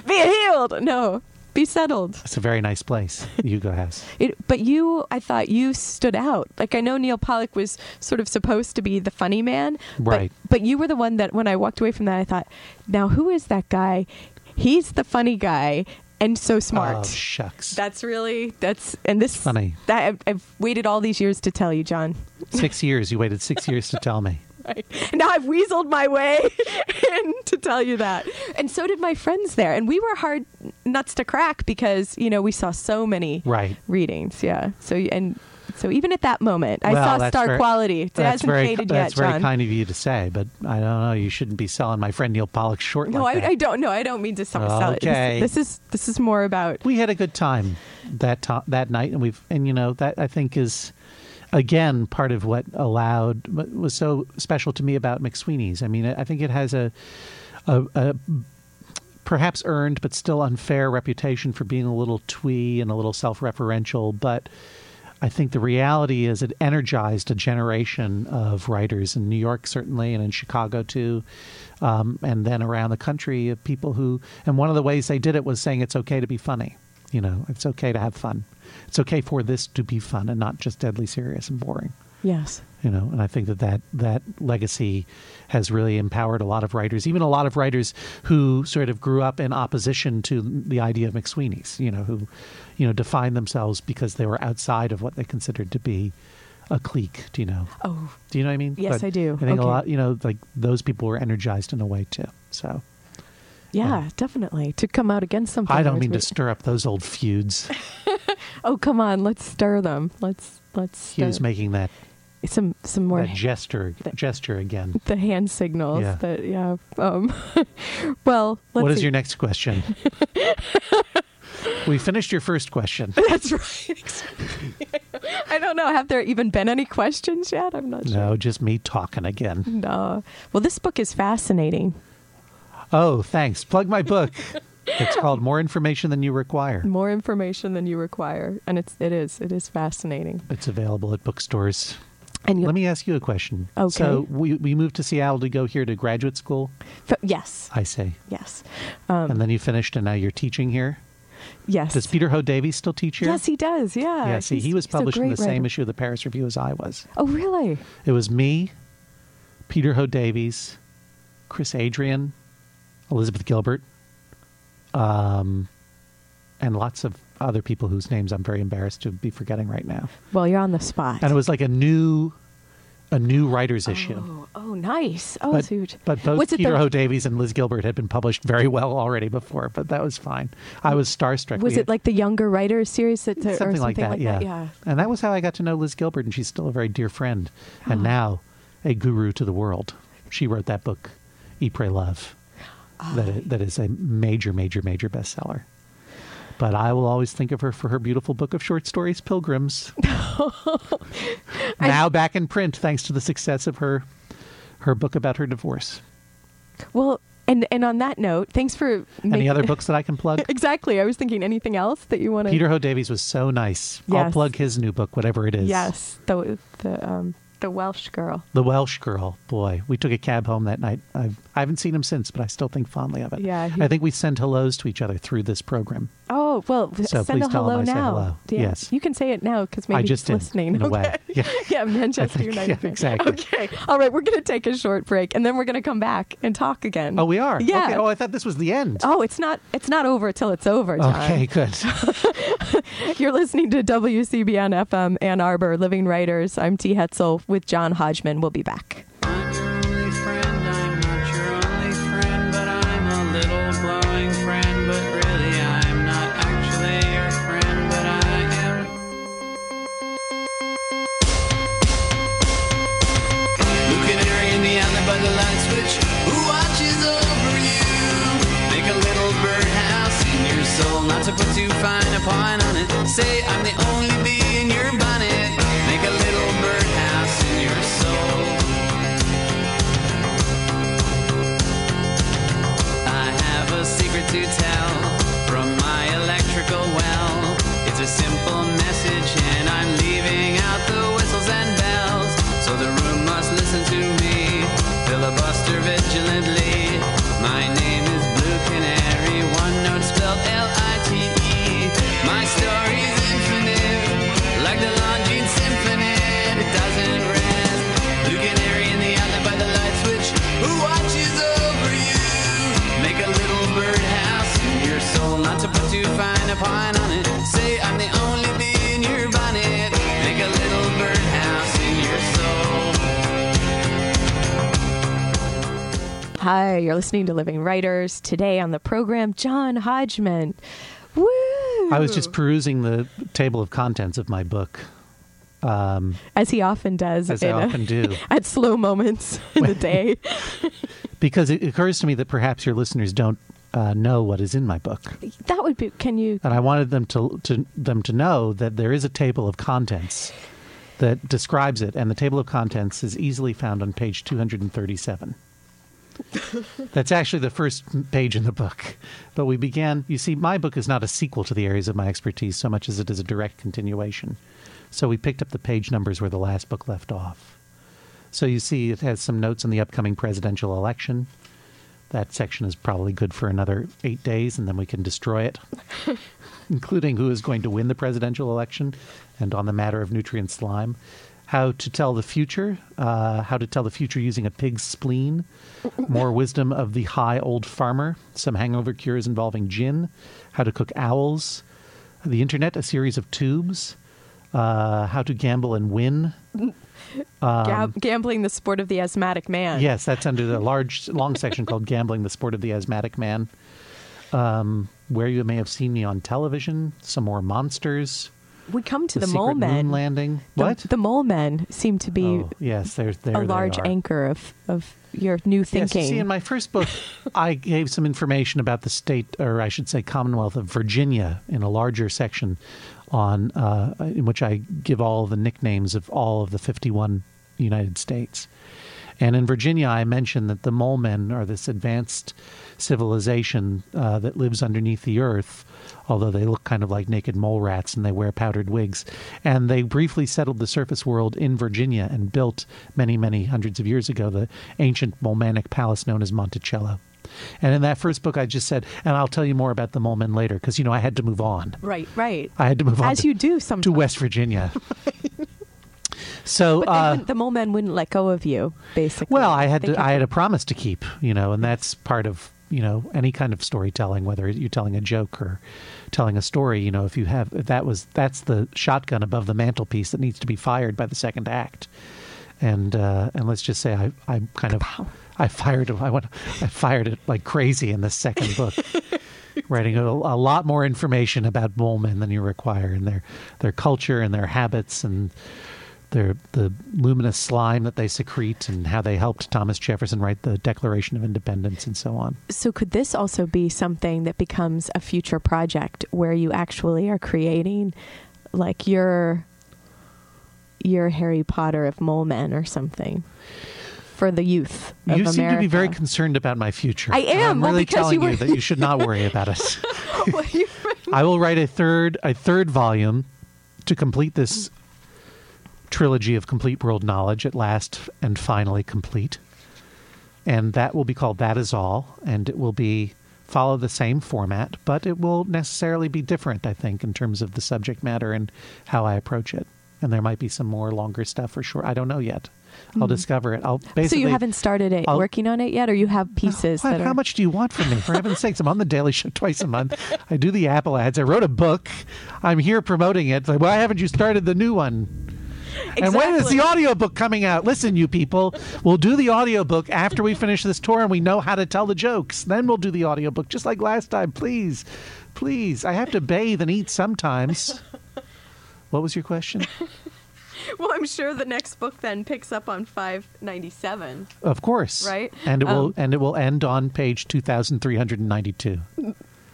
be healed. No, be settled. It's a very nice place. Hugo House. It, but you, I thought you stood out. Like I know Neil Pollack was sort of supposed to be the funny man, but- Right. But, you were the one that when I walked away from that, I thought, now who is that guy? He's the funny guy and so smart. Oh shucks. that's really that's and this funny. That I've, I've waited all these years to tell you, John. six years. You waited six years to tell me. Right. And now I've weaseled my way in to tell you that. And so did my friends there. And we were hard nuts to crack because, you know, we saw so many Right. readings. Yeah. So, and so even at that moment, I Well, saw star very- quality. It That's hasn't very. faded That's yet, very John. kind of you to say, but I don't know. You shouldn't be selling my friend Neil Pollack short no, like I. I don't know. I don't mean to sell, sell it. Okay. This, this is this is more about we had a good time that to- that night, and we've and you know that I think is again part of what allowed was so special to me about McSweeney's. I mean, I think it has a a, a perhaps earned but still unfair reputation for being a little twee and a little self-referential, but. I think the reality is it energized a generation of writers in New York, certainly, and in Chicago too, um, and then around the country of people who. And one of the ways they did it was saying it's okay to be funny. You know, it's okay to have fun. It's okay for this to be fun and not just deadly serious and boring. yes. You know, and I think that that, that legacy has really empowered a lot of writers, even a lot of writers who sort of grew up in opposition to the idea of McSweeney's. You know, who, you know, defined themselves because they were outside of what they considered to be a clique. Do you know? Oh, Do you know what I mean? Yes, I do. I think Okay. a lot, you know, like those people were energized in a way too. So yeah, definitely. To come out against something. I don't mean to stir up those old feuds. Oh, come on. Let's stir them. Let's let's He was making that, some some more that gesture gesture again. the hand signals Yeah. that yeah um well let's What is see. your next question? we finished your first question. that's right i don't know have there even been any questions yet i'm not sure No, just me talking again. no well this book is fascinating Oh, thanks. Plug my book. It's called More Information Than You Require. more information than you require and it's it is it is fascinating It's available at bookstores. and you Let me ask you a question. Okay. So we we moved to Seattle to go here to graduate school. f- yes I say, yes um and then you finished, and now you're teaching here. yes Does Peter Ho Davies still teach here? yes he does yeah Yeah. See, He's- he was published in the great same issue of the Paris Review as I was. oh really It was me, Peter Ho Davies, Chris Adrian, Elizabeth Gilbert, um, and lots of other people whose names I'm very embarrassed to be forgetting right now. well you're on the spot And it was like a new, a new writers issue. oh, oh nice oh But, so but both it Peter the- Ho Davies and Liz Gilbert had been published very well already before, but that was fine. I was starstruck. was We it like the younger writers series that or something, like that? yeah. yeah And that was how I got to know Liz Gilbert, and she's still a very dear friend, and now a guru to the world. She wrote that book, Eat, Pray, Love, that i- that is a major, major, major bestseller. But I will always think of her for her beautiful book of short stories, Pilgrims. now back in print, thanks to the success of her her book about her divorce. Well, and and on that note, thanks for Any other books that I can plug? Exactly. I was thinking anything else that you want to. Peter Ho Davies was so nice. I'll plug his new book, whatever it is. Yes, the the um the Welsh girl. The Welsh Girl. Boy, we took a cab home that night. I've, I haven't seen him since, but I still think fondly of it. Yeah, he- I think we send hellos to each other through this program. Oh Oh, well, So send a hello now. hello. Yeah, Yes. you can say it now because maybe I just he's listening. in. Okay. Yeah. yeah, Manchester think- United. yeah, exactly. Okay, all right. We're going to take a short break, and then we're going to come back and talk again. Oh, we are? Yeah. Okay. Oh, I thought this was the end. Oh, it's not. It's not over till it's over. John. okay, good. You're listening to WCBN FM Ann Arbor Living Writers. I'm T. Hetzel with John Hodgman. We'll be back. Fine a to put too fine a pine on it. Say I'm the only bee in your bonnet. Make a little birdhouse in your soul. Hi, you're listening to Living Writers. Today on the program, John Hodgman. Woo! I was just perusing the table of contents of my book, um, as he often does, as I in a- often do, at slow moments in the day. because it occurs to me that perhaps your listeners don't uh, know what is in my book, that would be. Can you? and I wanted them to, to them to know that there is a table of contents that describes it, and the table of contents is easily found on page 237. That's actually the first page in the book. But we began, you see, my book is not a sequel to the areas of my expertise so much as it is a direct continuation. So we picked up the page numbers where the last book left off. So you see, it has some notes on the upcoming presidential election. That section is probably good for another eight days, and then we can destroy it, including who is going to win the presidential election. And on the matter of nutrient slime. How to tell the future, uh, how to tell the future using a pig's spleen, more wisdom of the high old farmer, some hangover cures involving gin, how to cook owls, the internet, a series of tubes, uh, how to gamble and win, Gab- gambling the sport of the asthmatic man. Yes, that's under the large, long section called Gambling, the Sport of the Asthmatic Man. Um, where you may have seen me on television, some more monsters, We come to the, the, mole men. moon landing. The- What? The, mole men seem to be oh, yes, there's there a they large anchor of, of your new thinking. you see, in my first book, I gave some information about the state, or I should say, Commonwealth of Virginia, in a larger section, on uh, in which I give all the nicknames of all of the 51 United States. And in Virginia, I mentioned that the mole men are this advanced civilization uh, that lives underneath the earth, although they look kind of like naked mole rats and they wear powdered wigs. And they briefly settled the surface world in Virginia and built many, many hundreds of years ago the ancient Molmanic palace known as Monticello. And in that first book, I just said, and I'll tell you more about the mole men later, because, you know, I had to move on. right, right. I had to move on As to, you do sometimes to. West Virginia. so, But uh, the mole men wouldn't let go of you, basically. well, I had They to, I had a promise to keep, you know, and that's part of you know any kind of storytelling, whether you're telling a joke or telling a story. You know, if you have if that was that's the shotgun above the mantelpiece that needs to be fired by the second act, and uh, and let's just say I I kind of I fired it I went I fired it like crazy in the second book. Writing a, a lot more information about mole men than you require, and their their culture and their habits and their the luminous slime that they secrete and how they helped Thomas Jefferson write the Declaration of Independence and so on. So, could this also be something that becomes a future project where you actually are creating, like your your Harry Potter of mole men or something for the youth of you seem to be very concerned about my future. I am, I'm really because telling you you, that you should not worry about us. Well, I will write a third a third volume to complete this trilogy of complete world knowledge at last and finally complete. And that will be called That Is All, and it will be follow the same format, but it will necessarily be different, I think, in terms of the subject matter and how I approach it. And there might be some more longer stuff for sure. I don't know yet. I'll mm-hmm. discover it. I'll basically so you haven't started it, I'll- working on it yet, or you have pieces what? that are. How much do you want from me? For heaven's sakes, I'm on the Daily Show twice a month. I do the Apple ads. I wrote a book. I'm here promoting it. Like, why haven't you started the new one? And when is Exactly. the audiobook coming out? Listen, you people, we'll do the audiobook after we finish this tour and we know how to tell the jokes. Then we'll do the audiobook just like last time. Please, please. I have to bathe and eat sometimes. What was your question? Well, I'm sure the next book then picks up on 597. Of course. Right? And it will Um, and it will end on page 2392.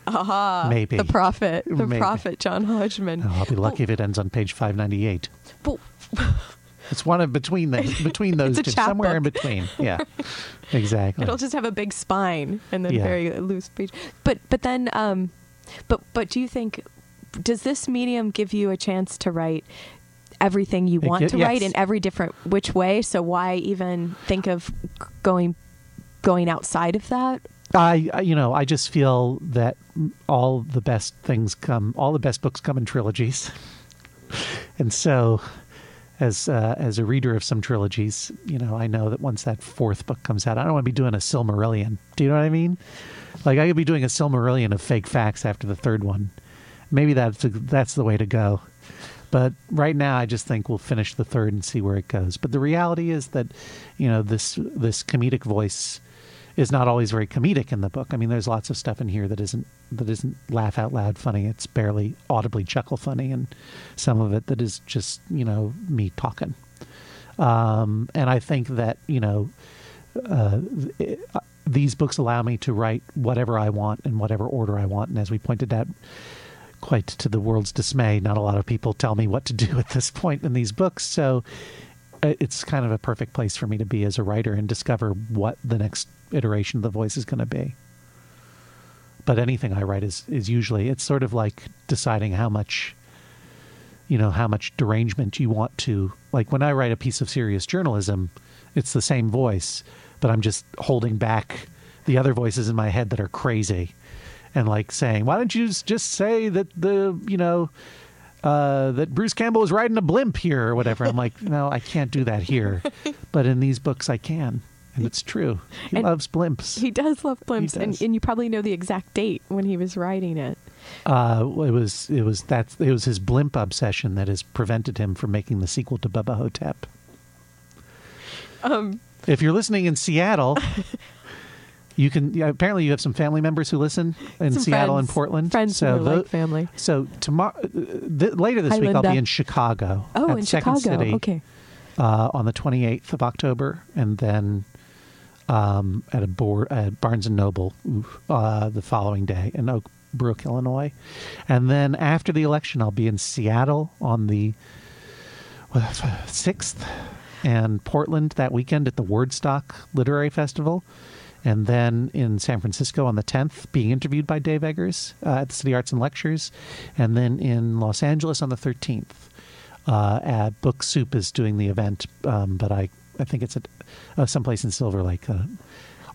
Aha. Maybe. The prophet. The Maybe. prophet, John Hodgman. Oh, I'll be lucky if it ends on page 598. Well, It's one of between the, between those two, somewhere in between. Yeah, exactly. It'll just have a big spine and then Yeah. very loose page. But but then um, but but do you think does this medium give you a chance to write everything you want gi- to write yes. in every different which way? So why even think of going going outside of that? I, I- you know, I just feel that all the best things come, all the best books come in trilogies, and so, as uh, as a reader of some trilogies, you know, I know that once that fourth book comes out, I don't want to be doing a Silmarillion. Do you know what I mean? Like I could be doing a Silmarillion of fake facts after the third one. Maybe that's that's the way to go. But right now, I just think we'll finish the third and see where it goes. But the reality is that, you know, this this comedic voice is not always very comedic in the book. I mean, there's lots of stuff in here that isn't that isn't laugh out loud funny. It's barely audibly chuckle funny, and some of it that is just you know me talking. Um, and I think that you know uh, th- uh, these books allow me to write whatever I want in whatever order I want. And as we pointed out, quite to the world's dismay, not a lot of people tell me what to do at this point in these books. So uh, it's kind of a perfect place for me to be as a writer and discover what the next iteration of the voice is going to be. But anything I write is is usually it's sort of like deciding how much you know how much derangement you want to like when I write a piece of serious journalism, it's the same voice, but I'm just holding back the other voices in my head that are crazy and like saying, "Why don't you just- say that the you know uh, that Bruce Campbell was riding a blimp here or whatever?" I'm like, "No, I can't do that here," but in these books I can, and it's true. He And loves blimps. He does love blimps, and, does. and you probably know the exact date when he was writing it. Uh, it was it was that it was his blimp obsession that has prevented him from making the sequel to Bubba Ho-Tep. Um, If you're listening in Seattle, you can. Yeah, apparently, you have some family members who listen in Some Seattle and Portland. friends so who are like family. So tomorrow, uh, th- later this Hi, week, I'll be in Chicago. oh, at in Second Chicago. City, Okay. uh, on the 28th of October, and then um, at a board at Barnes and Noble oof, uh, the following day in Oak Brook, Illinois, and then after the election, I'll be in Seattle on the sixth, and Portland that weekend at the Wordstock Literary Festival. And then in San Francisco on the 10th, being interviewed by Dave Eggers uh, at the City Arts and Lectures. And then in Los Angeles on the 13th uh, at Book Soup is doing the event, um, but I, I think it's at uh, someplace in Silver Lake. Uh,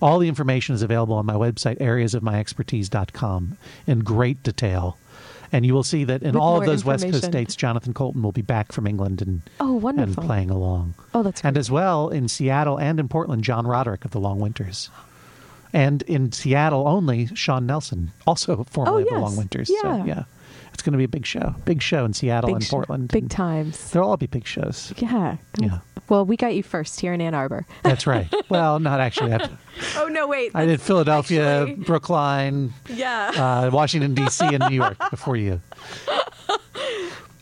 all the information is available on my website, areasofmyexpertise.com, in great detail. And you will see that in With all of those West Coast states, Jonathan Coulton will be back from England and, Oh, and playing along. Oh, that's And as well in Seattle and in Portland, John Roderick of the Long Winters. And in Seattle only, Sean Nelson, also formerly of the Oh. Long Winters. So, Yeah. yeah. It's going to be a big show. Big show in Seattle Big and sh- Portland. Big and times. They'll all be big shows. Yeah. Yeah. Well, we got you first here in Ann Arbor. That's right. well, not actually. I, Oh no, wait. I did Philadelphia, actually- Brookline, Yeah. uh, Washington, D.C., and New York before you.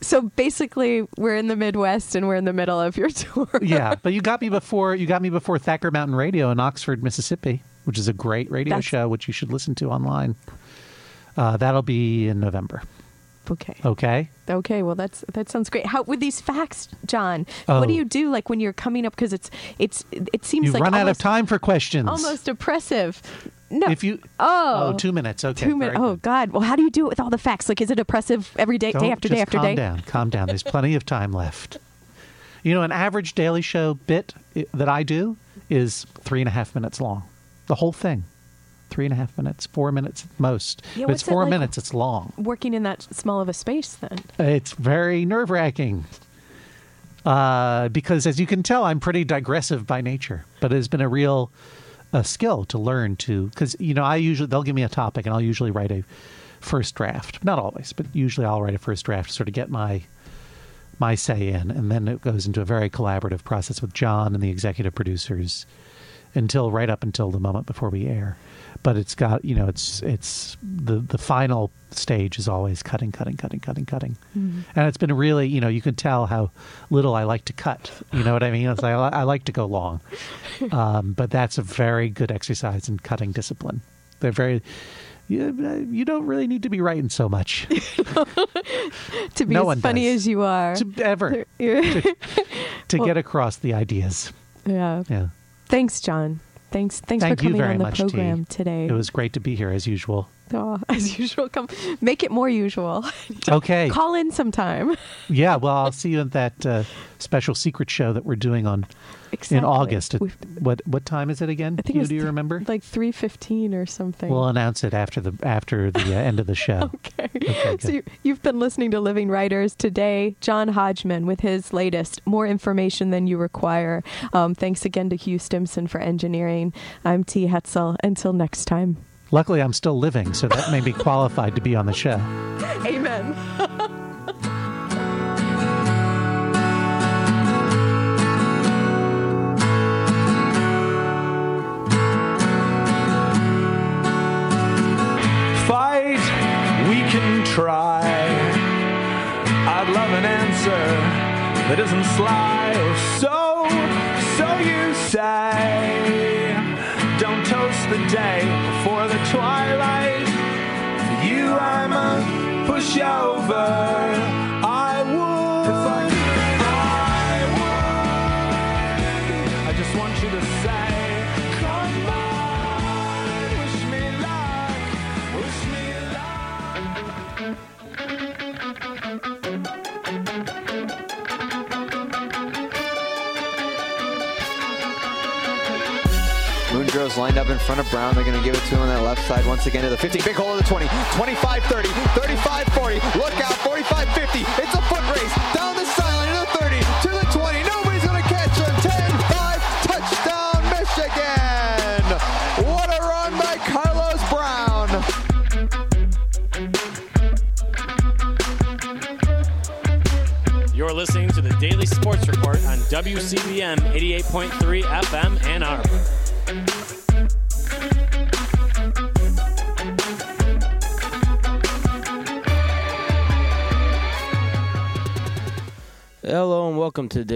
so basically, we're in the Midwest and we're in the middle of your tour. Yeah, but you got me before you got me before Thacker Mountain Radio in Oxford, Mississippi, which is a great radio That's- show which you should listen to online. Uh, that'll be in November. Okay. Okay. Okay. Well, that's that sounds great. How with these facts, John? Oh. What do you do like when you're coming up? Because it's it's it seems You've like run out of time for questions. almost oppressive. No. If you Oh. oh two minutes okay Two minutes. Oh. God. Well, how do you do it with all the facts? Like, is it oppressive every day, day Don't- after just day after calm day? Calm down calm down there's plenty of time left you know an average daily show bit that I do is three and a half minutes long the whole thing three and a half minutes four minutes at most Yeah, if what's it's it four like- minutes it's long Working in that small of a space, then. It's very nerve wracking. Uh, because as you can tell, I'm pretty digressive by nature, but it's been a real uh, skill to learn to, because, you know, I usually, they'll give me a topic and I'll usually write a first draft. Not always, but usually I'll write a first draft to sort of get my, my say in. And then it goes into a very collaborative process with John and the executive producers until right up until the moment before we air. But it's got, you know, it's, it's the, the final stage is always cutting, cutting, cutting, cutting, cutting. And it's been really, you know, you can tell how little I like to cut. You know what I mean? It's like, I, like to go long. Um, but that's a very good exercise in cutting discipline. They're very, you, you don't really need to be writing so much To be No as funny does. as you are. to ever yeah. to get across the ideas. yeah. Yeah, Thanks, John. Thanks. Thanks Thank for coming on the much, T. program today. it was great to be here as usual. Aw, as usual, come make it more usual. Okay, Call in sometime. yeah. Well, I'll see you at that uh, special secret show that we're doing on in August. We've- what what time is it again? I think You- do you th- remember? Like three fifteen or something. We'll announce it after the after the uh, end of the show. Okay. Okay, so you, you've been listening to Living Writers today. John Hodgman with his latest, More Information Than You Require. Um, thanks again to Hugh Stimson for engineering. I'm T. Hetzel. Until next time. Luckily, I'm still living, so that made me qualified to be on the show. Amen. try. I'd love an answer that isn't sly or so, so you say. Don't toast the day before the twilight. You, I'm a pushover. Moondrow's lined up in front of Brown. They're going to give it to him on that left side once again to the 50. Big hole of the 20. 25 30. 35 40. Look out. 45 50. It's a foot race. Down the sideline to the 30. To the 20. Nobody's going to catch him. 10 5. Touchdown, Michigan. What a run by Carlos Brown. You're listening to the Daily Sports Report on WCBN 88.3 FM Ann Arbor. Hello and welcome to